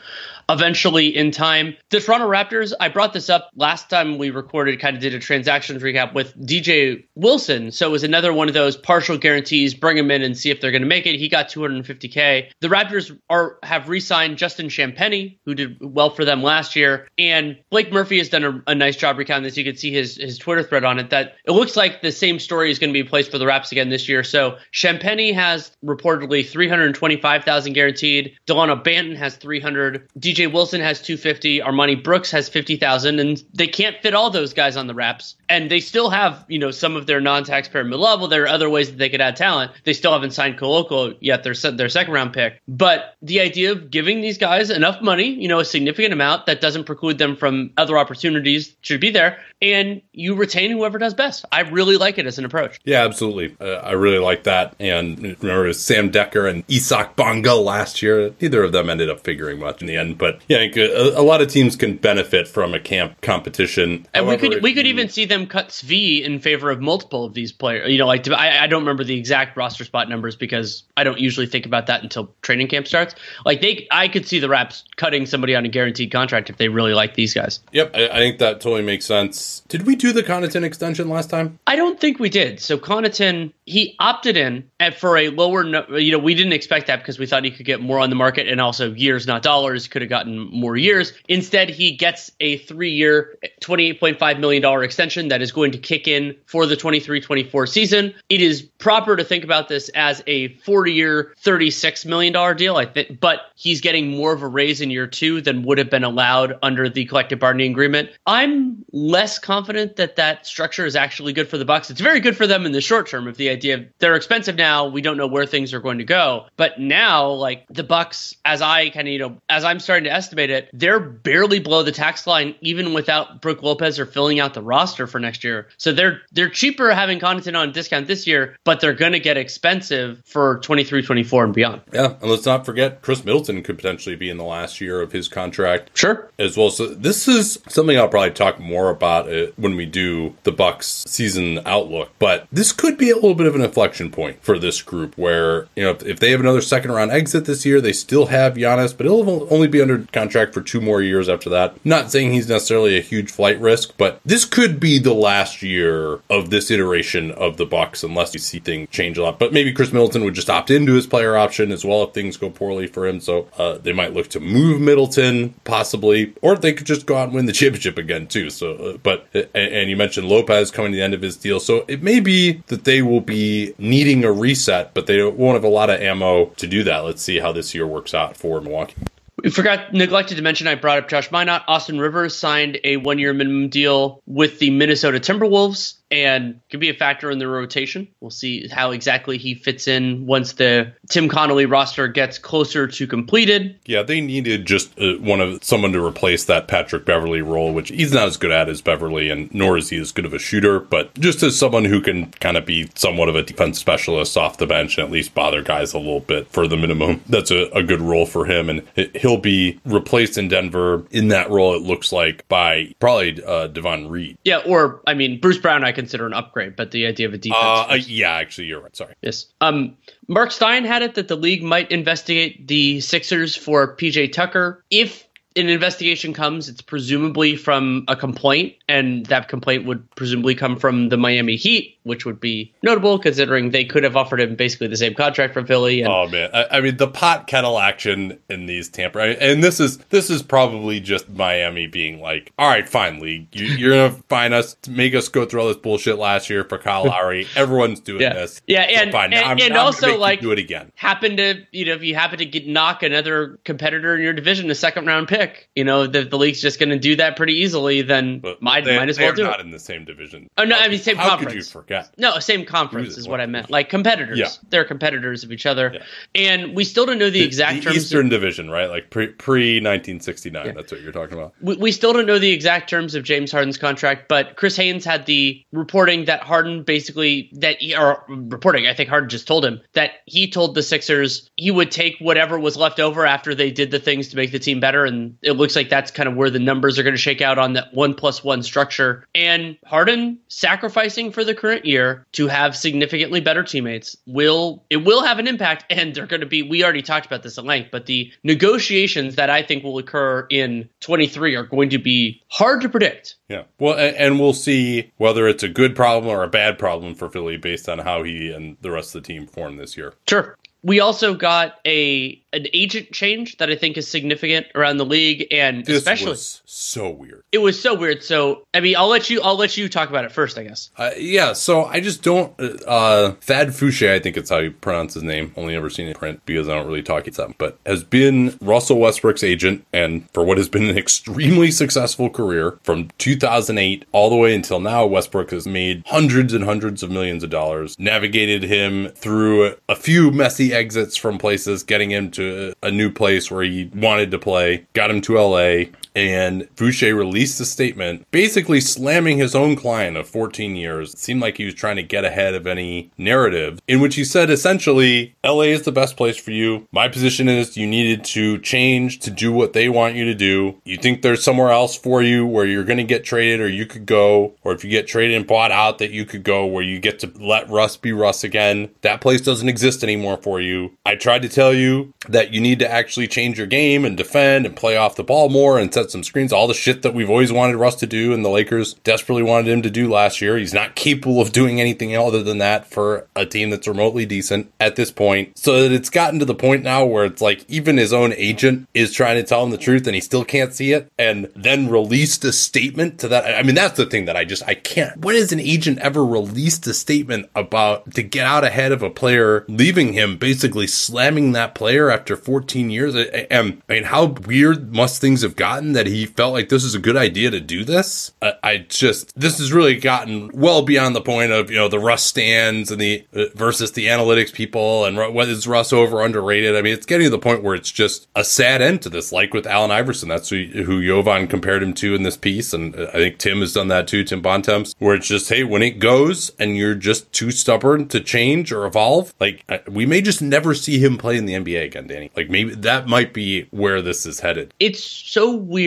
eventually in time. The Toronto Raptors, I brought this up last time we recorded, kind of did a transactions recap with DJ Wilson. So it was another one of those partial guarantees, bring him in and see if they're going to make it. He got 250K. The Raptors are have re signed Justin Champagnie, who did well for them last year. And Blake Murphy has done a, a nice job recounting this. You can see his, his Twitter thread on it that it looks like the same story is going to be placed for the Raps again this year. So Champagnie has reportedly 325,000 guaranteed. Delano Banton has 300. DJ Wilson has 250. Armoni Brooks has 50,000. And they can't fit all those guys on the Raps. And they still have, you know, some of their non-taxpayer mid-level. There are other ways that they could add talent. They still haven't signed Koloko yet. Their their second round pick. But the idea of giving these guys enough money, you know, a significant amount that doesn't preclude them from other opportunities should be there. And you retain whoever does best. I really like it as an approach. Yeah, absolutely. Uh, I really like that. And remember, Sam Dekker and Isaac Bonga last year. Neither of them ended up figuring much in the end. But yeah, a, a lot of teams can benefit from a camp competition. And However, we could we could even see them cut Svi in favor of multiple of these players. You know, like I, I don't remember the exact roster spot numbers because I don't usually think about that until training camp starts. Like they, I could see the Raps cutting somebody on a guaranteed contract if they really like these guys. Yep, I, I think that totally makes sense. Did we do the Connaughton extension last time? I don't think we did. So Connaughton, he opted in at for a lower. You know, we didn't expect that because we thought he could get more on the market and also years, not dollars. Could have gotten more years. Instead, he gets a twenty-eight point five million dollar extension that is going to kick in for the 23-24 season. It is proper to think about this as a four-year, thirty-six million dollar deal. I think, but he's getting more of a raise in year two than would have been allowed under the collective bargaining agreement. I'm less confident that that structure is actually good for the Bucks. It's very good for them in the short term. If the idea of they're expensive now, we don't know where things are going to go. But now, like the Bucks, as I kind of you know, as I'm starting to estimate it, they're barely below the tax line even without Brook Lopez or filling out the roster for next year. So they're they're cheaper having Connaughton on discount this year, but they're going to get expensive for 23, 24 and beyond. Yeah, and let's not forget Khris Middleton could potentially be in the last year of his contract. Sure. As well. So this is something I'll probably talk more about uh, when we do the Bucks season outlook, but this could be a little bit of an inflection point for this group where, you know, if, if they have another second round exit this year, they still have Giannis, but it'll only be under contract for two more years after that. Not saying he's necessarily a huge flight risk, but this could be the last year of this iteration of the Bucks unless you see things change a lot. But maybe Khris Middleton would just opt into his player option as well if things go poorly for him. So uh, they might look to move Middleton possibly, or they could just go out and win the championship again too. So, uh, but and you mentioned Lopez coming to the end of his deal, so it may be that they will be needing a reset, but they won't have a lot of ammo to do that. Let's see how this year works out for Milwaukee. We forgot, neglected to mention, I brought up Josh Minott. Austin Rivers signed a one year minimum deal with the Minnesota Timberwolves and could be a factor in the rotation. We'll see how exactly he fits in once the Tim Connolly roster gets closer to completed. Yeah, they needed just uh, one of someone to replace that Patrick Beverley role, which he's not as good at as Beverley, and nor is he as good of a shooter. But just as someone who can kind of be somewhat of a defense specialist off the bench and at least bother guys a little bit for the minimum, that's a, a good role for him, and he'll be replaced in Denver in that role. It looks like by probably uh, Davon Reed. Yeah, or I mean Bruce Brown. I can consider an upgrade, but the idea of a defense. Uh, uh, yeah, actually, you're right. Sorry. Yes. Um, Mark Stein had it that the league might investigate the Sixers for PJ Tucker if an investigation comes, it's presumably from a complaint, and that complaint would presumably come from the Miami Heat, which would be notable considering they could have offered him basically the same contract from Philly. And- oh man, I, I, mean the pot kettle action in these Tampa, and this is this is probably just Miami being like, all right, fine, league, you, are gonna find us, make us go through all this bullshit last year for Kyle Lowry. Everyone's doing yeah. this, yeah, and so fine. and, and also like do it again. Happen to you know if you happen to get knock another competitor in your division a second round pick pick, you know, the, the league's just going to do that pretty easily, then But might, they, might as well do not it. in the same division. Oh, no, How I mean, same How could you forget? No, same conference is what I meant. Like competitors. Yeah. They're competitors of each other. Yeah. And we still don't know the, exact the terms. Eastern Division, right? Like pre pre 1969. Yeah. That's what you're talking about. we, we still don't know the exact terms of James Harden's contract, but Chris Haynes had the reporting that Harden basically that he, or reporting. I think Harden just told him that he told the Sixers he would take whatever was left over after they did the things to make the team better, and it looks like that's kind of where the numbers are going to shake out on that one plus one structure. And Harden sacrificing for the current year to have significantly better teammates will it will have an impact, and they're going to be. We already talked about this at length, but the negotiations that I think will occur in 23 are going to be hard to predict. Yeah. Well, and, and we'll see whether it's a good problem or a bad problem for Philly based on how he and the rest of the team form this year. Sure. We also got a an agent change that I think is significant around the league, and This especially was so weird. it was so weird. So I mean, I'll let you I'll let you talk about it first, I guess. Uh, yeah, so I just don't. Uh, Thad Foucher, I think it's how you pronounce his name. Only ever seen it in print because I don't really talk it up. But has been Russell Westbrook's agent, and for what has been an extremely successful career from 2008 all the way until now, Westbrook has made hundreds and hundreds of millions of dollars. Navigated him through a few messy exits from places, getting him to a new place where he wanted to play. Got him to LA and Foucher released a statement basically slamming his own client of 14 years. It seemed like he was trying to get ahead of any narrative, in which he said essentially, LA is the best place for you. My position is you needed to change to do what they want you to do. You think there's somewhere else for you where you're going to get traded or you could go, or if you get traded and bought out, that you could go where you get to let Russ be Russ again. That place doesn't exist anymore for you. I tried to tell you that you need to actually change your game and defend and play off the ball more and set some screens, all the shit that we've always wanted Russ to do and the Lakers desperately wanted him to do last year. He's not capable of doing anything other than that for a team that's remotely decent at this point. So that it's gotten to the point now where it's like even his own agent is trying to tell him the truth and he still can't see it and then released a statement to that. I mean, that's the thing that I just, I can't. When has an agent ever released a statement about to get out ahead of a player, leaving him basically slamming that player after 14 years? I, I mean, how weird must things have gotten that he felt like this is a good idea to do this? I, I just, this has really gotten well beyond the point of, you know, the Russ stands and the uh, versus the analytics people and what is Russ over underrated? I mean, it's getting to the point where it's just a sad end to this, like with Allen Iverson. That's who, who Jovan compared him to in this piece. And I think Tim has done that too, Tim Bontemps, where it's just, hey, when it goes and you're just too stubborn to change or evolve, like uh, we may just never see him play in the NBA again, Danny. Like maybe that might be where this is headed. It's so weird.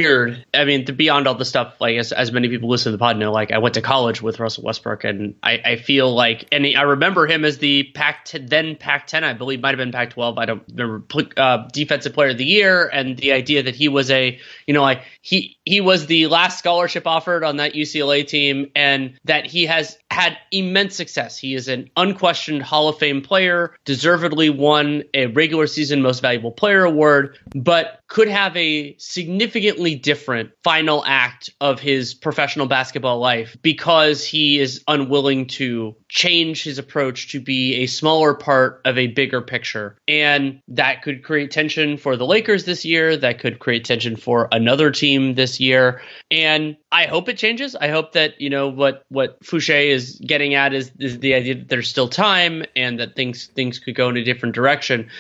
I mean, beyond all the stuff, like as, as many people listen to the pod know, like I went to college with Russell Westbrook, and I, I feel like, and I remember him as the Pac then Pac ten, I believe, might have been Pac twelve. I don't remember. Uh, defensive Player of the Year, and the idea that he was a, you know, like he he was the last scholarship offered on that UCLA team, and that he has had immense success. He is an unquestioned Hall of Fame player, deservedly won a regular season Most Valuable Player award, but could have a significantly different final act of his professional basketball life because he is unwilling to change his approach to be a smaller part of a bigger picture. And that could create tension for the Lakers this year. That could create tension for another team this year. And I hope it changes. I hope that, you know, what, what Foucher is getting at is, is the idea that there's still time and that things, things could go in a different direction.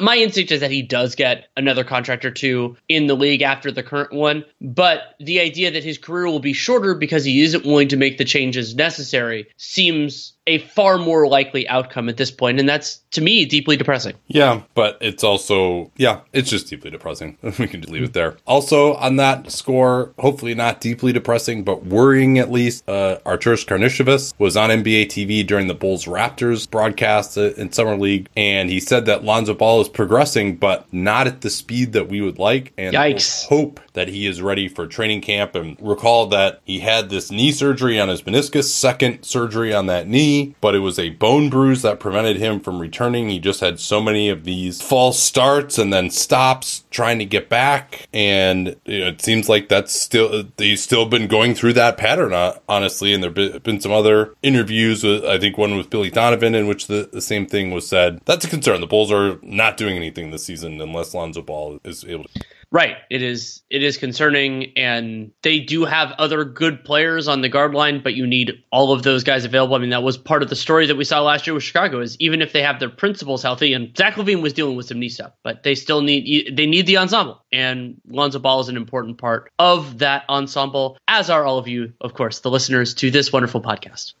My instinct is that he does get another contract or two in the league after the current one, but the idea that his career will be shorter because he isn't willing to make the changes necessary seems a far more likely outcome at this point, and that's to me deeply depressing. Yeah, but it's also yeah, it's just deeply depressing. we can just leave it there. Also on that score, hopefully not deeply depressing, but worrying at least. Uh, Arturas Karnisovas was on NBA TV during the Bulls Raptors broadcast uh, in summer league, and he said that Lonzo Ball is progressing, but not at the speed that we would like. And Yikes. hope that he is ready for training camp. And recall that he had this knee surgery on his meniscus, second surgery on that knee, but it was a bone bruise that prevented him from returning. He just had so many of these false starts and then stops trying to get back. And it seems like that's still, he's still been going through that pattern, uh, honestly. And there have been some other interviews, with, I think one with Billy Donovan, in which the, the same thing was said. That's a concern. The Bulls are not doing anything this season unless Lonzo Ball is able to. Right. It is it is concerning and they do have other good players on the guard line, but you need all of those guys available. I mean, that was part of the story that we saw last year with Chicago is even if they have their principals healthy and Zach LaVine was dealing with some knee stuff, but they still need they need the ensemble. And Lonzo Ball is an important part of that ensemble, as are all of you, of course, the listeners to this wonderful podcast.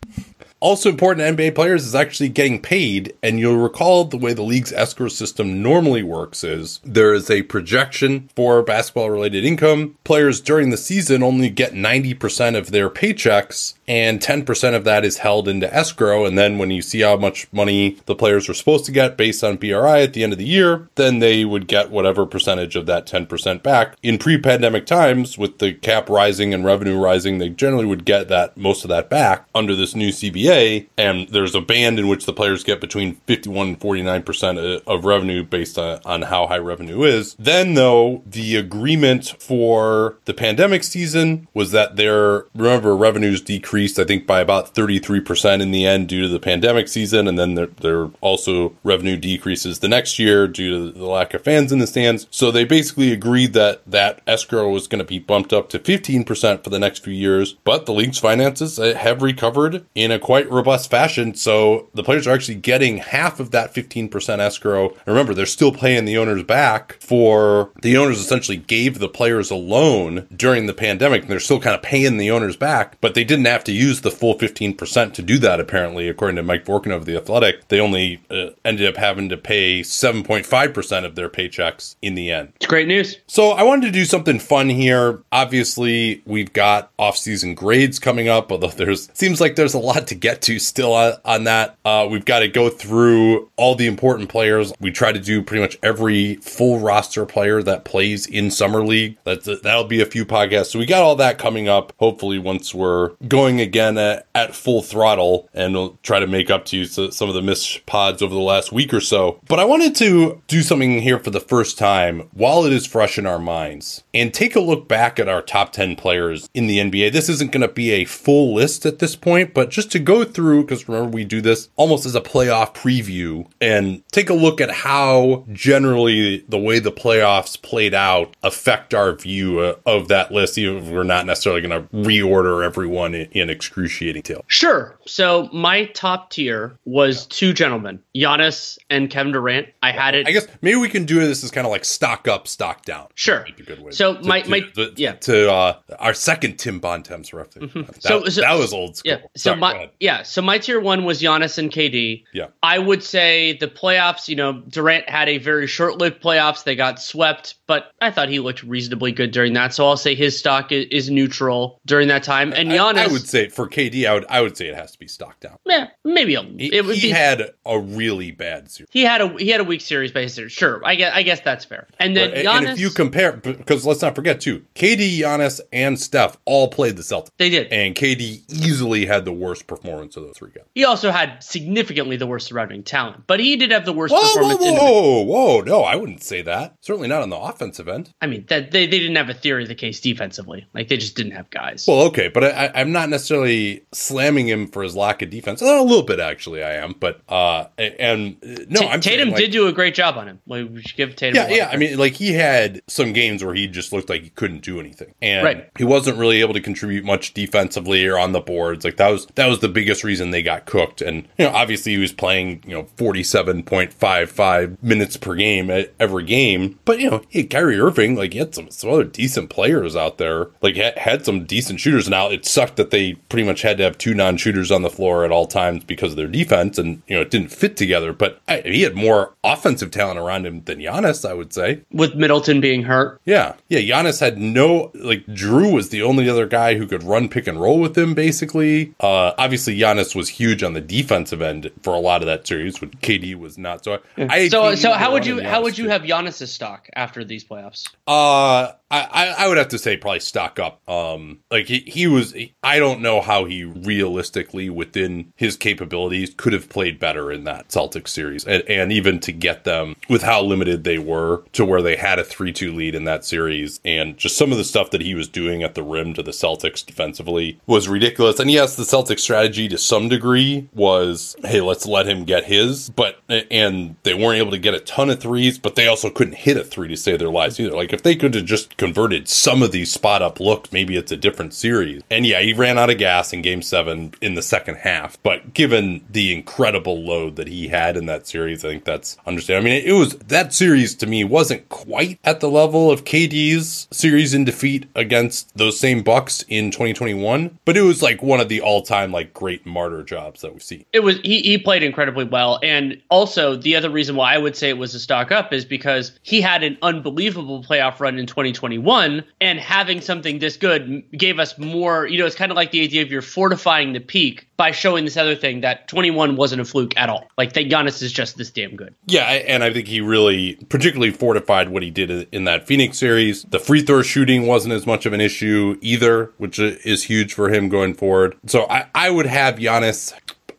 Also important to NBA players is actually getting paid. And you'll recall the way the league's escrow system normally works is there is a projection for basketball related income. Players during the season only get 90% of their paychecks and 10% of that is held into escrow. And then when you see how much money the players are supposed to get based on BRI at the end of the year, then they would get whatever percentage of that 10% back. In pre pandemic times, with the cap rising and revenue rising, they generally would get that most of that back under this new CBA. And there's a band in which the players get between 51 and 49% of revenue based on, on how high revenue is. Then, though, the agreement for the pandemic season was that their, remember, revenues decreased, I think, by about 33% in the end due to the pandemic season. And then there, also revenue decreases the next year due to the lack of fans in the stands. So they basically agreed that that escrow was going to be bumped up to 15% for the next few years. But the league's finances uh, have recovered in a quite robust fashion. So the players are actually getting half of that 15% escrow. And remember, they're still paying the owners back for the owners essentially gave the players a loan during the pandemic and they're still kind of paying the owners back, but they didn't have to use the full 15% to do that, apparently, according to Mike Vorkunov of The Athletic. They only uh, ended up having to pay 7.5% of their paychecks in the end. It's great news. So I wanted to do something fun here. Obviously, we've got off-season grades coming up, although there's seems like there's a lot to get to still on, on that. Uh, we've got to go through all the important players. We try to do pretty much every full roster player that plays in summer league. That's that'll be a few podcasts. So we got all that coming up. Hopefully, once we're going again at, at full throttle, and we'll try to make up to you some of the missed pods over the last week or so. But I wanted to do something here for the first time while it is fresh in our minds and take a look back at our top 10 players in the NBA. This isn't going to be a full list at this point, but just to go through, because remember, we do this almost as a playoff preview and take a look at how generally the way the playoffs played out affect our view uh, of that list, even if we're not necessarily going to reorder everyone in, in excruciating detail. Sure. So my top tier was two gentlemen, Giannis and Kevin Durant. I had it. I guess maybe we can do this as kind of like stock up, stock down. Sure. Be a good way So to- my to- my to- yeah. to uh, our second Tim Bontemps reference. That, So- so- that was old school. Yeah. So Sorry, my. Yeah. So my tier one was Giannis and KD. Yeah. I would say the playoffs. You know, Durant had a very short-lived playoffs. They got swept, but I thought he looked reasonably good during that. So I'll say his stock is, is neutral during that time. And I- Giannis, I, would say for KD, I would I would say it has to be stock down. yeah, maybe a, He, it would he be. had a really bad series. he had a he had a weak series by his series. Sure, I guess I guess that's fair. And then And- Giannis, and if you compare, because let's not forget too, KD, Giannis, and Steph all played the Celtics, they did. and KD easily had the worst performance of those three guys. He also had significantly the worst surrounding talent, but he did have the worst Whoa, whoa, performance. individually. whoa, whoa! No, I wouldn't say that. Certainly not on the offensive end. I mean, that they, they didn't have a theory of the case defensively. Like they just didn't have guys. Well, okay, but I, I, I'm not necessarily slamming him for his lack of defense. A little bit, actually, I am. But uh, and uh, no, Ta- I'm saying, Tatum like- did do a great job on him. Like, we should give Tatum. Yeah, yeah. I mean, like he had some games where he just looked like he couldn't do anything, and Right. he wasn't really able to contribute much defensively or on the boards. Like that was that was the biggest reason they got cooked. And you know, obviously he was playing you know forty seven point five five minutes per game at every game. But you know, he had Kyrie Irving. Like he had some some other decent players out there. Like had, had some decent shooters. Now it sucked that they pretty much had to have two non shooters on the floor at all times because of their defense, and you know it didn't fit together. But I, he had more offensive talent around him than Giannis, I would say. with Middleton being hurt, Yeah. Yeah. Giannis had no, like, Drew was the only other guy who could run pick and roll with him, basically. Uh, obviously, Giannis was huge on the defensive end for a lot of that series, but KD was not. So I, I so KD so how would you how would you have Giannis's stock after these playoffs? Uh, I, I I would have to say probably stock up. Um, like he, he was, I don't know how he realistically within his capabilities could have played better in that Celtics series, and, and even to get them with how limited they were to where they had a three-two lead in that series, and just some of the stuff that he was doing at the rim to the Celtics defensively was ridiculous. And yes, the Celtics strategy strategy to some degree was, hey, let's let him get his, but and they weren't able to get a ton of threes, but they also couldn't hit a three to save their lives either. Like if they could have just converted some of these spot up looks, maybe it's a different series. And yeah, he ran out of gas in game seven in the second half, but given the incredible load that he had in that series, I think that's understandable. I mean, it was that series to me wasn't quite at the level of KD's series in defeat against those same Bucks in 2021, but it was like one of the all-time like great martyr jobs that we've seen. It was he he played incredibly well, and also the other reason why I would say it was a stock up is because he had an unbelievable playoff run in 2021, and having something this good gave us more. You know, it's kind of like the idea of you're fortifying the peak by showing this other thing that 21 wasn't a fluke at all. Like, thank Giannis is just this damn good. Yeah, and I think he really particularly fortified what he did in that Phoenix series. The free throw shooting wasn't as much of an issue either, which is huge for him going forward. So I, I would have Giannis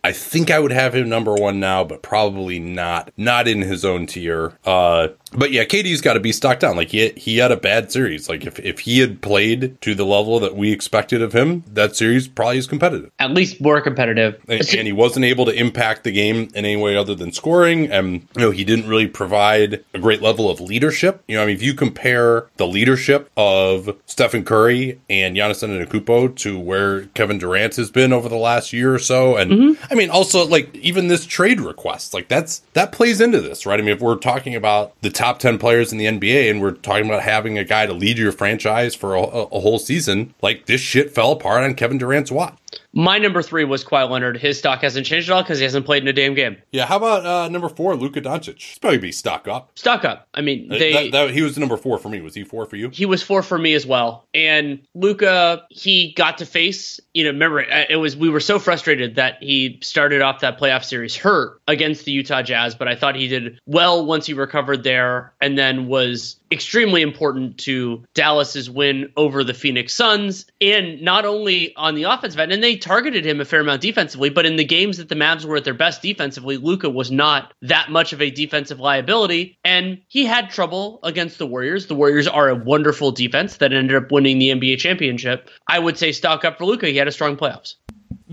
I think I would have him number one now, but probably not not in his own tier. Uh, but yeah, KD's got to be stocked down. Like he he had a bad series. Like if, if he had played to the level that we expected of him, that series probably is competitive. At least more competitive. And, and, he wasn't able to impact the game in any way other than scoring. And you know he didn't really provide a great level of leadership. You know, I mean, if you compare the leadership of Stephen Curry and Giannis Antetokounmpo to where Kevin Durant has been over the last year or so, and mm-hmm. I mean, also like even this trade request, like that's that plays into this, right? I mean, if we're talking about the top 10 players in the NBA and we're talking about having a guy to lead your franchise for a, a whole season, like this shit fell apart on Kevin Durant's watch. My number three was Kawhi Leonard. His stock hasn't changed at all because he hasn't played in a damn game. Yeah, how about uh, number four, Luka Doncic? He's probably be stock up. Stock up. I mean, they that, that, he was number four for me. Was he four for you? He was four for me as well. And Luka, he got to face. You know, remember it was we were so frustrated that he started off that playoff series hurt against the Utah Jazz, but I thought he did well once he recovered there, and then was extremely important to Dallas's win over the Phoenix Suns, and not only on the offensive end, and they targeted him a fair amount defensively, but in the games that the Mavs were at their best defensively, Luka was not that much of a defensive liability, and he had trouble against the Warriors. The Warriors are a wonderful defense that ended up winning the NBA championship. I would say stock up for Luka. He had a strong playoffs.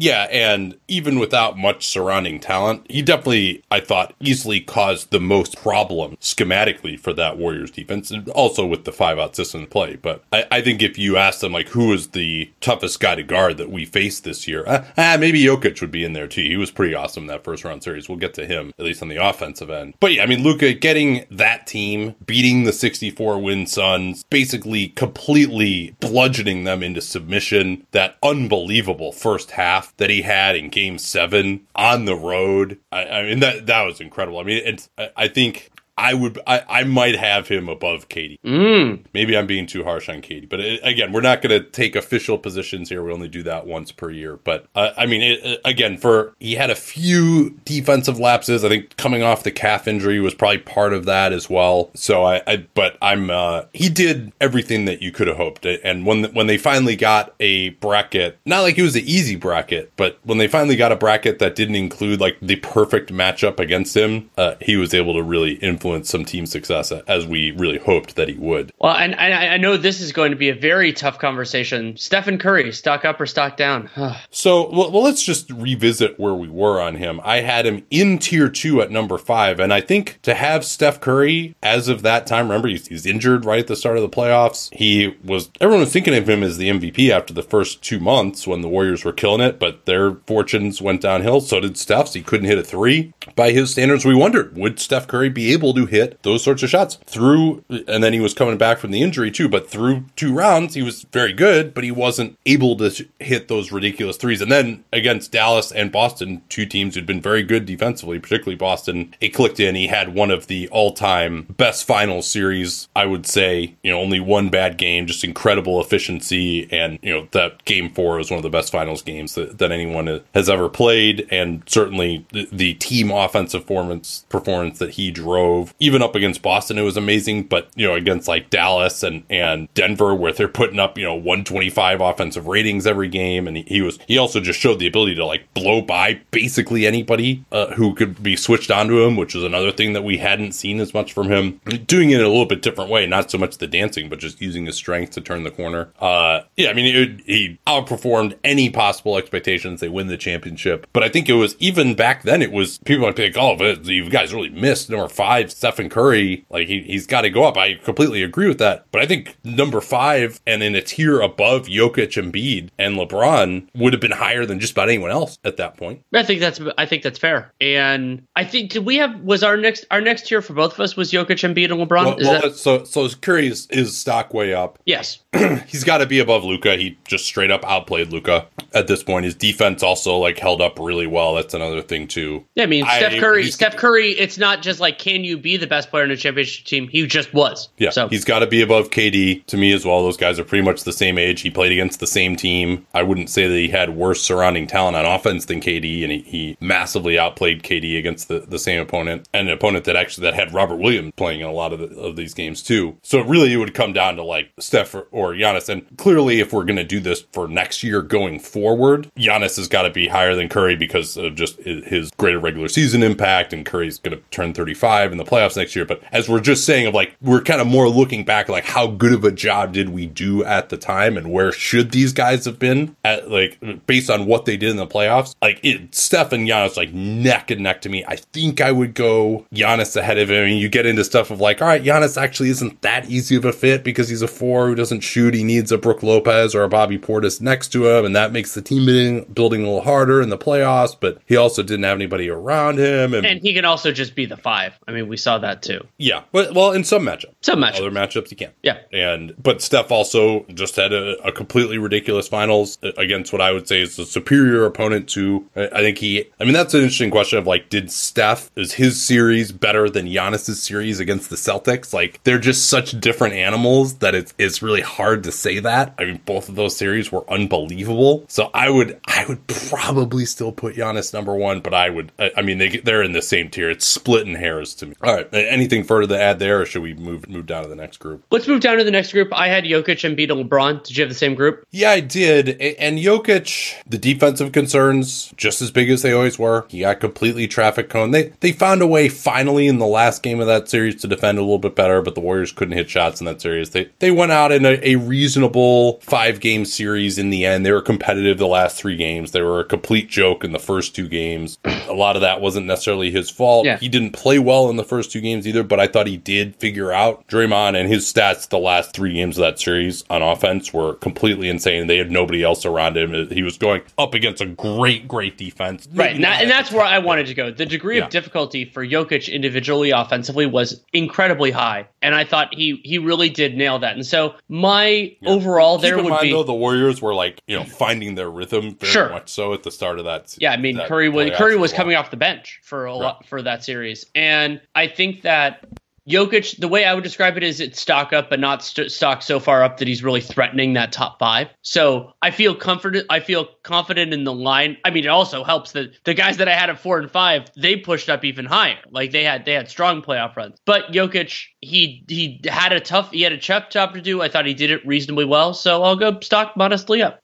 Yeah, and even without much surrounding talent, he definitely, I thought, easily caused the most problem schematically for that Warriors defense, and also with the five out system play. But I, I think if you ask them, like, who is the toughest guy to guard that we faced this year, uh, ah, maybe Jokic would be in there too. He was pretty awesome in that first round series. We'll get to him, at least on the offensive end. But yeah, I mean, Luka getting that team, beating the 64 win Suns, basically completely bludgeoning them into submission, that unbelievable first half that he had in Game Seven on the road. I, I mean that that was incredible. I mean, it's I, I think I would, I, I might have him above KD. Mm. Maybe I'm being too harsh on KD, but it, again, we're not going to take official positions here. We only do that once per year. But uh, I mean, it, again, for he had a few defensive lapses. I think coming off the calf injury was probably part of that as well. So I, I but I'm, uh, he did everything that you could have hoped. And when when they finally got a bracket, not like it was an easy bracket, but when they finally got a bracket that didn't include like the perfect matchup against him, uh, he was able to really influence influence some team success as we really hoped that he would. Well, and, and I know this is going to be a very tough conversation. Stephen Curry, stock up or stock down? so, well, let's just revisit where we were on him. I had him in tier two at number five, and I think to have Steph Curry as of that time, remember he's, he's injured right at the start of the playoffs. He was everyone was thinking of him as the MVP after the first two months when the Warriors were killing it, but their fortunes went downhill. So did Steph's. He couldn't hit a three by his standards. We wondered would Steph Curry be able to hit those sorts of shots through, and then he was coming back from the injury too. But through two rounds, he was very good, but he wasn't able to hit those ridiculous threes. And then against Dallas and Boston, two teams who'd been very good defensively, particularly Boston, it clicked in. He had one of the all-time best final series, I would say. You know, only one bad game, just incredible efficiency, and you know that game four was one of the best finals games that, that anyone has ever played, and certainly the, the team offensive performance performance that he drove. Even up against Boston, it was amazing. But you know, against like Dallas and and Denver, where they're putting up you know 125 offensive ratings every game, and he, he was he also just showed the ability to like blow by basically anybody uh, who could be switched onto him, which is another thing that we hadn't seen as much from him. Doing it in a little bit different way, not so much the dancing, but just using his strength to turn the corner. Uh, yeah, I mean, it, he outperformed any possible expectations. They win the championship, but I think it was even back then. It was people might think, "Oh, but you guys really missed number five, Stephen Curry. Like he, he's got to go up." I completely agree with that, but I think number five and in a tier above Jokic, Embiid, and LeBron would have been higher than just about anyone else at that point. I think that's I think that's fair, and I think did we have was our next our next tier for both of us was Jokic, Embiid, and LeBron. Well, well that- so so Curry's his stock way up. Yes, he's got to be above Luka. He just straight up outplayed Luka at this point. His defense also like held up really well. That's another thing too. Yeah, I mean Steph Curry. Steph Curry. It's not just like can you be the best player in a championship team? He just was. Yeah, so he's got to be above KD to me as well. Those guys are pretty much the same age. He played against the same team. I wouldn't say that he had worse surrounding talent on offense than KD, and he, he massively outplayed KD against the, the same opponent and an opponent that actually that had Robert Williams playing in a lot of the, of these games too. So really, it would come down to like Steph or, or Giannis. And clearly, if we're going to do this for next year going forward, Giannis has got to be higher than Curry because of just his greater regular season impact. And Curry's going to turn 35 in the playoffs next year. But as we're just saying, of like, we're kind of more looking back, like, how good of a job did we do at the time and where should these guys have been at, like, based on what they did in the playoffs? Like, it, Steph and Giannis, like, neck and neck to me. I think I would go Giannis ahead of him. Mean, you get into stuff of like, all right, Giannis actually isn't that easy of a fit because he's a four who doesn't shoot. He needs a Brook Lopez or a Bobby Portis next to him, and that makes the team building a little harder in the playoffs. But he also didn't have anybody around him, and, and he can also just be the five. I mean, we saw that too. Yeah, but well, in some matchups, some matchups, other matchups, he can. Yeah, and but Steph also just had a, a completely ridiculous finals uh, against what I would say is a superior opponent to. I think he. I mean, that's an interesting question of like, did Steph is his series better than Giannis's series against the Celtics? Like, they're just such different animals that it's it's really hard to say that. I mean, both of those series were unbelievable. So I would I would probably still put Giannis number one, but I would I, I mean they they're in the same tier. It's splitting hairs to me. All right, anything further to add there, or should we move move down to the next group? Let's move down to the next group. I had Jokic Embiid LeBron. Did you have the same group? Yeah, I did. And Jokic, the defensive concerns just as big as they always were. He got completely traffic cone. They they found a way finally in the last game of that series to defend a little bit better, but the Warriors couldn't hit shots in that series. They they went out in a, a reasonable five game series in the end. They were competitive the last three games. They were a complete joke in the first two games. A lot of that wasn't necessarily his fault. Yeah. He didn't play well in the first two games either, but I thought he did figure out Draymond and his stats the last three games of that series on offense were completely insane. They had nobody else around him. He was going up against a great, great defense. Right. And, and that's where I wanted to go. The degree yeah. of difficulty for Jokic individually offensively was incredibly high. And I thought he he really did nail that. And so my yeah. overall Keep there would mind, be though, the Warriors were like, you know, finding their rhythm very sure. much so at the start of that Yeah, I mean Curry was Curry was coming off the bench for a right. lot for that series. And I think that Jokic, the way I would describe it is it's stock up, but not st- stock so far up that he's really threatening that top five. So I feel comforted. I feel confident in the line. I mean, it also helps that the guys that I had at four and five, they pushed up even higher. Like they had, they had strong playoff runs. But Jokic, he he had a tough, he had a tough job to do. I thought he did it reasonably well. So I'll go stock modestly up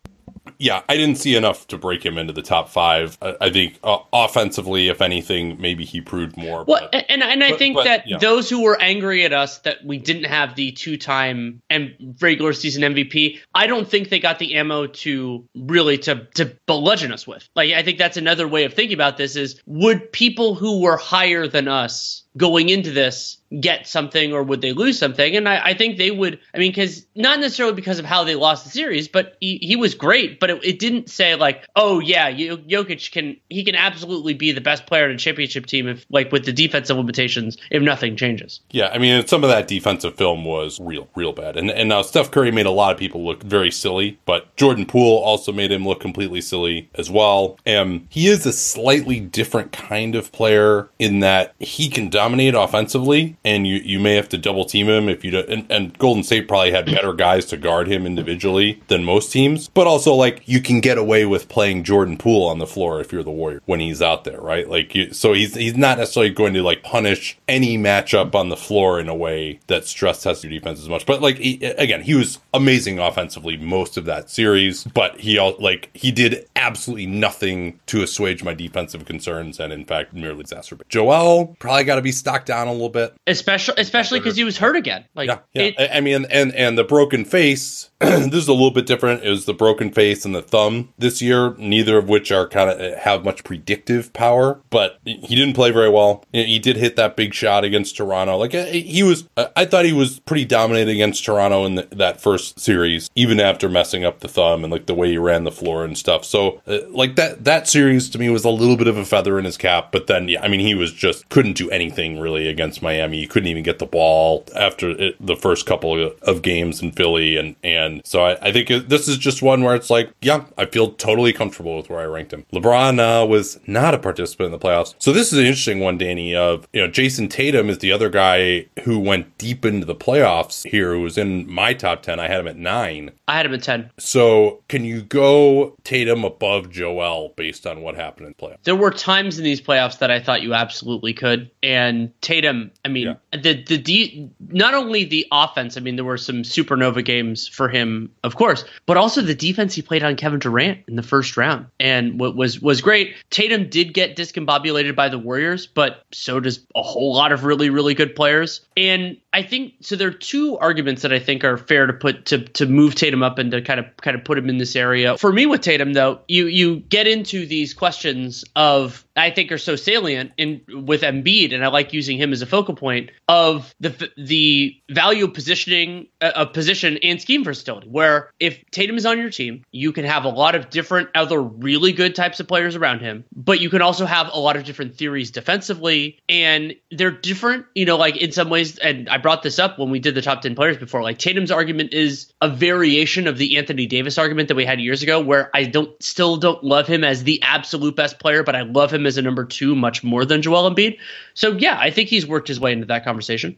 yeah, I didn't see enough to break him into the top five. I, I think uh, offensively, if anything, maybe he proved more. Well, but, and and I but, think but, that yeah. those who were angry at us that we didn't have the two-time and regular season MVP, I don't think they got the ammo to really to to bludgeon us with. Like, I think that's another way of thinking about this: is would people who were higher than us going into this get something or would they lose something? And I, I think they would. I mean, because not necessarily because of how they lost the series, but he, he was great. But it, it, didn't say like, oh yeah, Jokic can he can absolutely be the best player in a championship team if like with the defensive limitations if nothing changes. Yeah, I mean, some of that defensive film was real, real bad. And and now Steph Curry made a lot of people look very silly, but Jordan Poole also made him look completely silly as well. And he is a slightly different kind of player in that he can dominate dominate offensively, and you, you may have to double team him if you do, and, and Golden State probably had better guys to guard him individually than most teams. But also, like you can get away with playing Jordan Poole on the floor if you're the Warrior when he's out there, right? Like you, so he's he's not necessarily going to like punish any matchup on the floor in a way that stress tests your defense as much. But like he, again, he was amazing offensively most of that series, but he all like he did absolutely nothing to assuage my defensive concerns, and in fact, merely exacerbate. Joel probably got to be stocked down a little bit, especially especially because he was hurt again. Like, yeah, yeah. It, I mean, and and the broken face. this is a little bit different. It was the broken face and the thumb this year, neither of which are kind of have much predictive power. But he didn't play very well. He did hit that big shot against Toronto. Like uh, he was, uh, I thought he was pretty dominant against Toronto in the, that first series, even after messing up the thumb and like the way he ran the floor and stuff. So uh, like that that series to me was a little bit of a feather in his cap. But then, yeah, I mean, he was just couldn't do anything really against Miami. You couldn't even get the ball after it, the first couple of games in Philly and and so I, I think this is just one where it's like, yeah, I feel totally comfortable with where I ranked him. LeBron uh, was not a participant in the playoffs. So this is an interesting one, Danny, of, you know, Jayson Tatum is the other guy who went deep into the playoffs here, who was in my top 10. I had him at nine. I had him at 10. So can you go Tatum above Joel based on what happened in the playoffs? There were times in these playoffs that I thought you absolutely could. And Tatum, I mean, yeah. the, the, the, not only the offense, I mean, there were some supernova games for him, of course, but also the defense he played on Kevin Durant in the first round and what was was great. Tatum did get discombobulated by the Warriors, but so does a whole lot of really really good players. And I think so. There are two arguments that I think are fair to put to to move Tatum up and to kind of kind of put him in this area. For me with Tatum though, you you get into these questions of I think are so salient in with Embiid, and I like using him as a focal point of the the value of positioning uh, position and scheme versatility. Where if Tatum is on your team, you can have a lot of different other really good types of players around him, but you can also have a lot of different theories defensively, and they're different. You know, like in some ways, and I brought this up when we did the top ten players before. Like Tatum's argument is a variation of the Anthony Davis argument that we had years ago, where I don't still don't love him as the absolute best player, but I love him as a number two much more than Joel Embiid. So yeah, I think he's worked his way into that conversation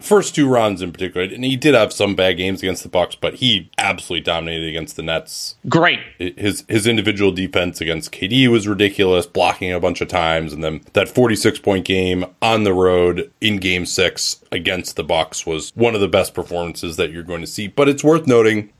first two runs in particular, and he did have some bad games against the Bucks, but he absolutely dominated against the Nets. Great. His his individual defense against KD was ridiculous, blocking a bunch of times, and then that 46 point game on the road in Game Six against the Bucks was one of the best performances that you're going to see. But it's worth noting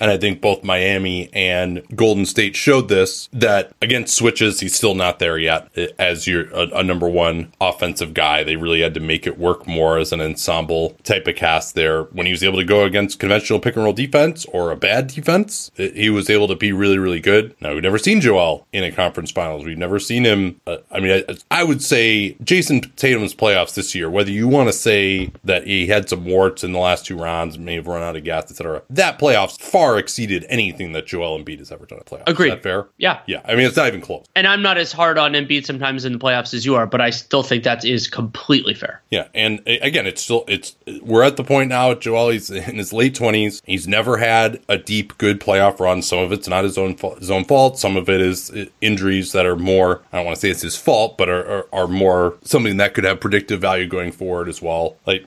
and I think both Miami and Golden State showed this that against switches, he's still not there yet as your a, a, number one offensive guy. They really had to make it work more as an ensemble type of cast there. When he was able to go against conventional pick and roll defense or a bad defense, he was able to be really, really good. Now, we've never seen Joel in a conference finals. We've never seen him. Uh, I mean, I, I would say Jayson Tatum's playoffs this year, whether you want to say that he had some warts in the last two rounds, may have run out of gas, etc., that playoffs far far exceeded anything that Joel Embiid has ever done at playoffs. Agreed. Is that fair? Yeah. Yeah. I mean, it's not even close. And I'm not as hard on Embiid sometimes in the playoffs as you are, but I still think that is completely fair. Yeah. And again, it's still, it's, we're at the point now, Joel, he's in his late 20s. He's never had a deep, good playoff run. Some of it's not his own, his own fault. Some of it is injuries that are more, I don't want to say it's his fault, but are, are, are more something that could have predictive value going forward as well. Like,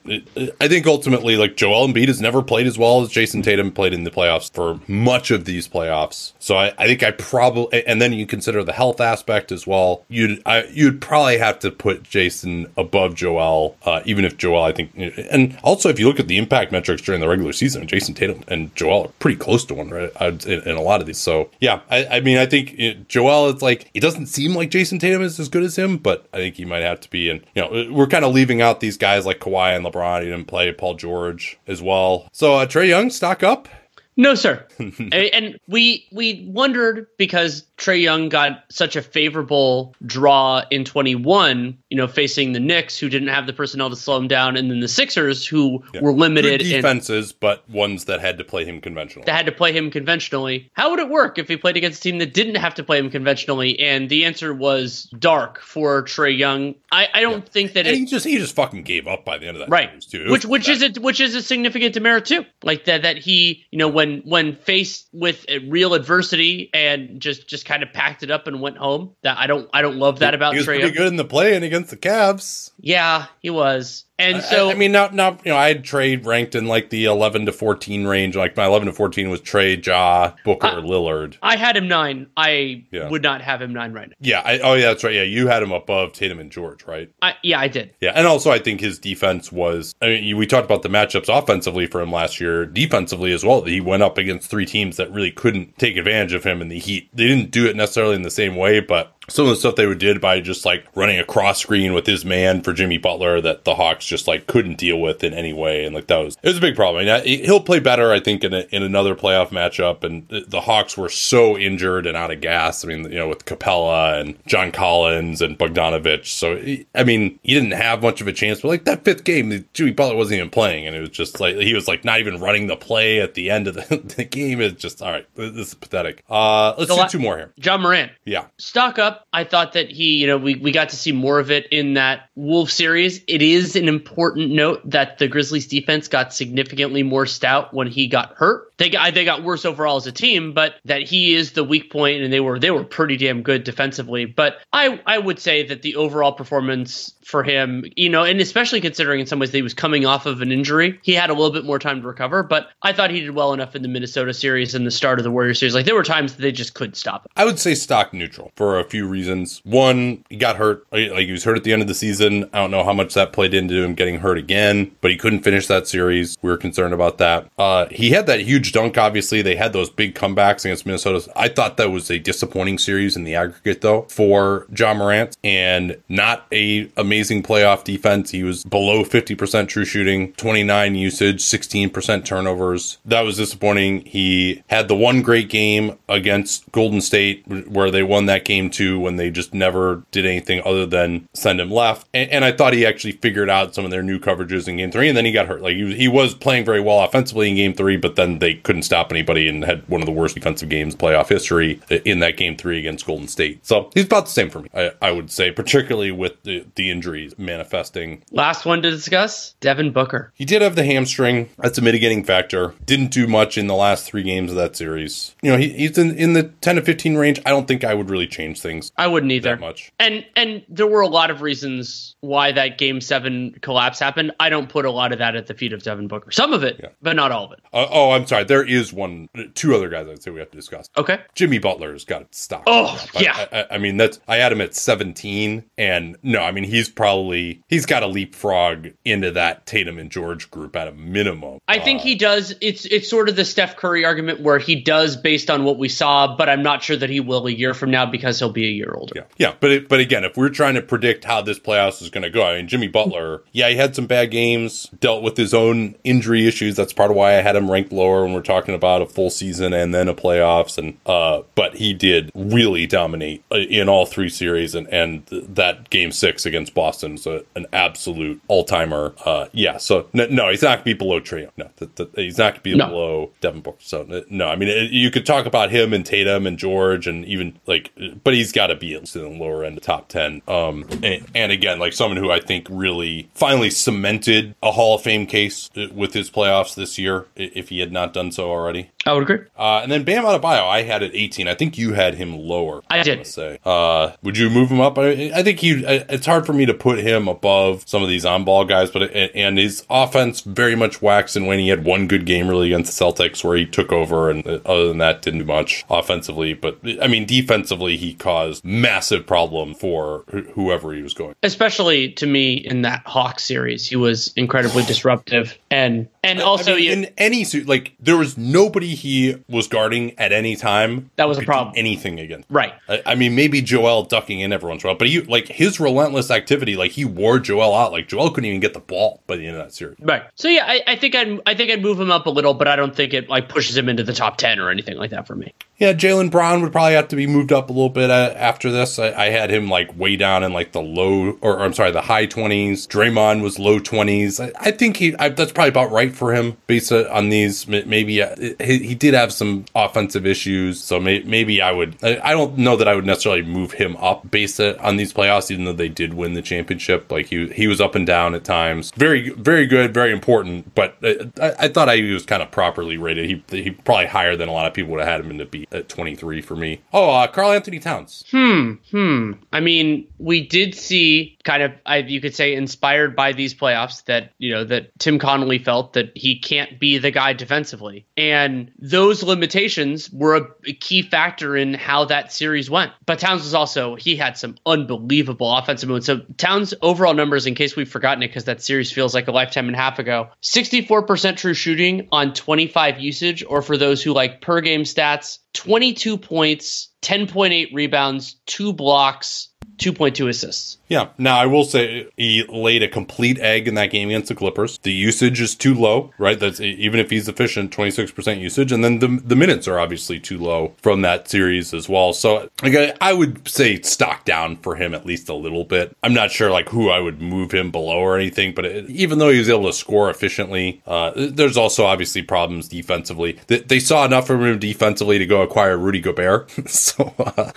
I think ultimately, like Joel Embiid has never played as well as Jayson Tatum played in the playoffs for much of these playoffs. So I, I think I probably, and then you consider the health aspect as well. You'd I, you'd probably have to put Jayson above Joel, uh, even if Joel, I think, and also if you look at the impact metrics during the regular season, Jayson Tatum and Joel are pretty close to one, right? In, in a lot of these. So yeah, I, I mean, I think it, Joel, it's like it doesn't seem like Jayson Tatum is as good as him, but I think he might have to be. And you know, we're kind of leaving out these guys like Kawhi and LeBron. He didn't play Paul George as well. So uh, Trae Young, stock up. No, sir. and we we wondered because Trae Young got such a favorable draw in 21, you know, facing the Knicks who didn't have the personnel to slow him down, and then the Sixers who yeah. were limited Good defenses, in, but ones that had to play him conventionally. That had to play him conventionally. How would it work if he played against a team that didn't have to play him conventionally? And the answer was dark for Trae Young. I, I don't yeah. think that it, he just he just fucking gave up by the end of that right. too. Which which that. is a which is a significant demerit too. Like that that he you know when when faced with real adversity and just just kind kind of packed it up and went home. That I don't I don't love that about he was pretty good in the play and against the Cavs. Yeah, he was. And so I, I mean, not not you know, I had trade ranked in like the eleven to fourteen range. Like my eleven to fourteen was Trae, Ja, Booker, I- Lillard. I had him nine. I Yeah. would not have him nine right now. Yeah, I, oh yeah, that's right. Yeah, you had him above Tatum and George, right? I, yeah, I did. Yeah, and also I think his defense was. I mean, we talked about the matchups offensively for him last year, defensively as well. He went up against three teams that really couldn't take advantage of him in the Heat. They didn't do it necessarily in the same way, but some of the stuff they would did by just like running a cross screen with his man for Jimmy Butler that the Hawks just like couldn't deal with in any way, and like that was it was a big problem. I mean, he'll play better, I think, in a, in another playoff matchup. And the, Hawks were so injured and out of gas. I mean, you know, with Capela and John Collins and Bogdanovich. So I mean, he didn't have much of a chance. But like that fifth game, Jimmy Butler wasn't even playing, and it was just like he was like not even running the play at the end of the, the game. It's just all right. This is pathetic. Uh, let's The do two more here. Ja Morant. Yeah. stock up. I thought that he, you know, we, we got to see more of it in that Wolf series. It is an important note that the Grizzlies defense got significantly more stout when he got hurt. They got they got worse overall as a team, but that he is the weak point, and they were they were pretty damn good defensively. But I I would say that the overall performance for him, you know, and especially considering in some ways that he was coming off of an injury, he had a little bit more time to recover. But I thought he did well enough in the Minnesota series and the start of the Warrior series. Like there were times that they just couldn't stop him. I would say stock neutral for a few reasons. One, he got hurt. Like like, he was hurt at the end of the season. I don't know how much that played into him getting hurt again, but he couldn't finish that series. We were concerned about that. Uh, he had that huge dunk. Obviously, they had those big comebacks against Minnesota. I thought that was a disappointing series in the aggregate, though, for Ja Morant, and not a amazing playoff defense. He was below fifty percent true shooting, twenty nine usage, sixteen percent turnovers. That was disappointing. He had the one great game against Golden State where they won that game when they just never did anything other than send him left. And, and I thought he actually figured out some of their new coverages in game three, and then he got hurt. Like he was, he was playing very well offensively in game three, but then they couldn't stop anybody and had one of the worst defensive games playoff history in that game three against Golden State. So he's about the same for me, I, I would say, particularly with the, the injuries manifesting. Last one to discuss Devin Booker. He did have the hamstring. That's a mitigating factor. Didn't do much in the last three games of that series. You know, he, he's in, in the 10 to 15 range. I don't think I would really change things I wouldn't either. that much. And and there were a lot of reasons why that game seven collapse happened. I don't put a lot of that at the feet of Devin Booker. Some of it, but not all of it. Uh, oh, I'm sorry. There is one, two other guys I'd say we have to discuss. Okay. Jimmy Butler's got to stop. Oh, yeah. I, I, I mean, that's I had him at 17, and no, I mean he's probably he's got to leapfrog into that Tatum and George group at a minimum. I think Uh, he does. It's it's sort of the Steph Curry argument where he does based on what we saw, but I'm not sure that he will a year from now because he'll be a year older. Yeah, yeah, but it, but again, if we're trying to predict how this playoffs is going to go, I mean, Jimmy Butler, yeah, he had some bad games, dealt with his own injury issues. That's part of why I had him ranked lower when we're talking about a full season and then a playoffs. And uh, but he did really dominate uh, in all three series, and and that game six against Boston is a, an absolute all timer. Uh, yeah, so no, no, he's not going to be below Trae. No, th- th- he's not going to be No. below Devin Booker. So no, I mean it, you could talk about him and Tatum and George and even like, but he's got to be in the lower end of top ten. Um, and, and again, like someone who I think really finally cemented a Hall of Fame case uh, with his playoffs this year, if he had not done so already. I would agree. Uh, and then Bam Adebayo, I had at 18. I think you had him lower. I did. Say, uh, would you move him up? I, I think he. I- It's hard for me to put him above some of these on-ball guys, but it, and his offense very much waxed and when he had one good game really against the Celtics where he took over, and uh, other than that, didn't do much offensively. But I mean, defensively, he caused massive problem for wh- whoever he was going. Especially to me in that Hawk series, he was incredibly disruptive and and also I mean, you, in any suit, like there was nobody he was guarding at any time That was a problem. Anything against. right. I, I mean, maybe Joel ducking in every once in a while, but he like his relentless activity, like he wore Joel out. Like Joel couldn't even get the ball by the end of that series. Right. So yeah, I, I think I'd I think I'd move him up a little, but I don't think it like pushes him into the top ten or anything like that for me. Yeah, Jaylen Brown would probably have to be moved up a little bit uh, after this. I, I had him like way down in like the low, or, I'm sorry, the high twenties. Draymond was low twenties. I, I think he I, that's probably about right for him based on these. Maybe uh, he, he did have some offensive issues, so may, maybe I would. I, don't know that I would necessarily move him up based on these playoffs, even though they did win the championship. Like he he was up and down at times. Very very good, very important. But uh, I, thought I was kind of properly rated. He he probably higher than a lot of people would have had him to at 23 for me. Oh, uh, Karl-Anthony Towns. Hmm. Hmm. I mean, we did see kind of, I, you could say, inspired by these playoffs that you know that Tim Connolly felt that he can't be the guy defensively, and those limitations were a, a key factor in how that series went. But Towns was also he had some unbelievable offensive moves. So Towns' overall numbers, in case we've forgotten it, because that series feels like a lifetime and a half ago, 64% true shooting on 25 usage, or for those who like per game stats, 22 points, 10.8 rebounds, two blocks, 2.2 assists. Yeah. Now I will say he laid a complete egg in that game against the Clippers. The usage is too low, right? That's even if he's efficient, 26% usage, and then the the minutes are obviously too low from that series as well. So like, I would say stock down for him at least a little bit. I'm not sure like who I would move him below or anything, but it, even though he was able to score efficiently, uh, there's also obviously problems defensively. They, they, saw enough from him defensively to go acquire Rudy Gobert, so uh,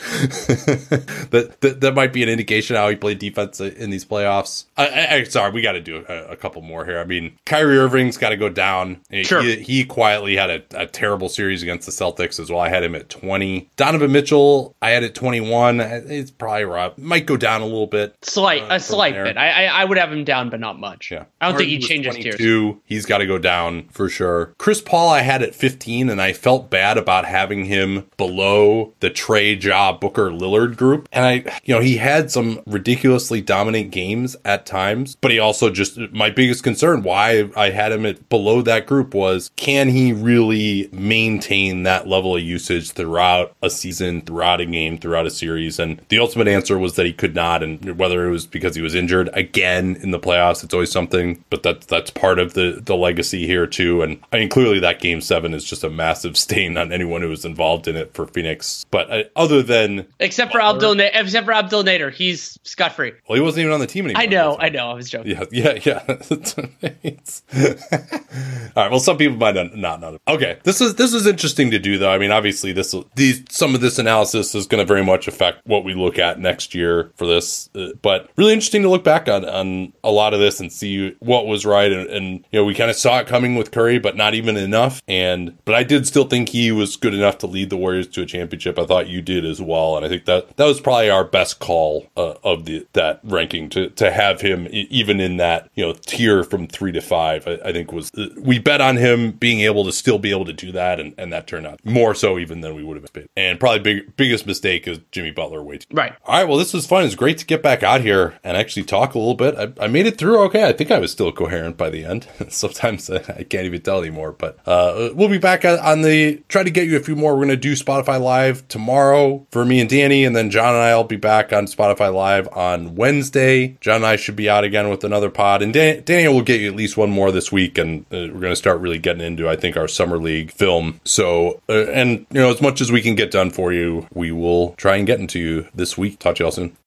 that, that that might be an indication how he played defense in these playoffs. I, I sorry, we got to do a, a, couple more here. I mean, Kyrie Irving's got to go down. Sure. He, he quietly had a, a, terrible series against the Celtics as well. I had him at 20. Donovan Mitchell, I had at 21. It's probably rough. Might go down a little bit. Slight, uh, a slight there. bit. I, I, I would have him down, but not much. Yeah. I don't Harden think he changes tiers. He's got to go down for sure. Chris Paul, I had at 15, and I felt bad about having him below the Trae Ja Booker Lillard group. And I, you know, he had some ridiculously dominant games at times, but he also just my biggest concern why I had him at below that group was can he really maintain that level of usage throughout a season, throughout a game, throughout a series? And the ultimate answer was that he could not, and whether it was because he was injured again in the playoffs, it's always something. But that's that's part of the the legacy here too. And I mean, clearly that game seven is just a massive stain on anyone who was involved in it for Phoenix. But uh, other than except for Abdel, except for Abdel Nader, he's scot Well, he wasn't even on the team anymore. I know, I know. I was joking. Yeah, yeah, yeah. All right. Well, some people might not know. Okay, this is this is interesting to do, though. I mean, obviously, this these some of this analysis is going to very much affect what we look at next year for this. Uh, but really interesting to look back on on a lot of this and see what was right. And, and you know, we kind of saw it coming with Curry, but not even enough. And but I did still think he was good enough to lead the Warriors to a championship. I thought you did as well, and I think that that was probably our best call uh, of the that ranking to to have him even in that you know tier from three to five. I, I, think was we bet on him being able to still be able to do that, and, and that turned out more so even than we would have expected. And probably big biggest mistake is Jimmy Butler way too. Right. All right. Well, this was fun. It's great to get back out here and actually talk a little bit. I, I made it through okay. I think I was still coherent by the end. Sometimes I can't even tell anymore. But uh, we'll be back on the try to get you a few more. We're going to do Spotify Live tomorrow for me and Danny, and then John and I will be back on Spotify Live on Wednesday. John and I should be out again with another pod, and Dan- Daniel will get you at least one more this week, and uh, we're going to start really getting into, I think, our summer league film. So, uh, and you know, as much as we can get done for you, we will try and get into you this week. Talk to y'all soon.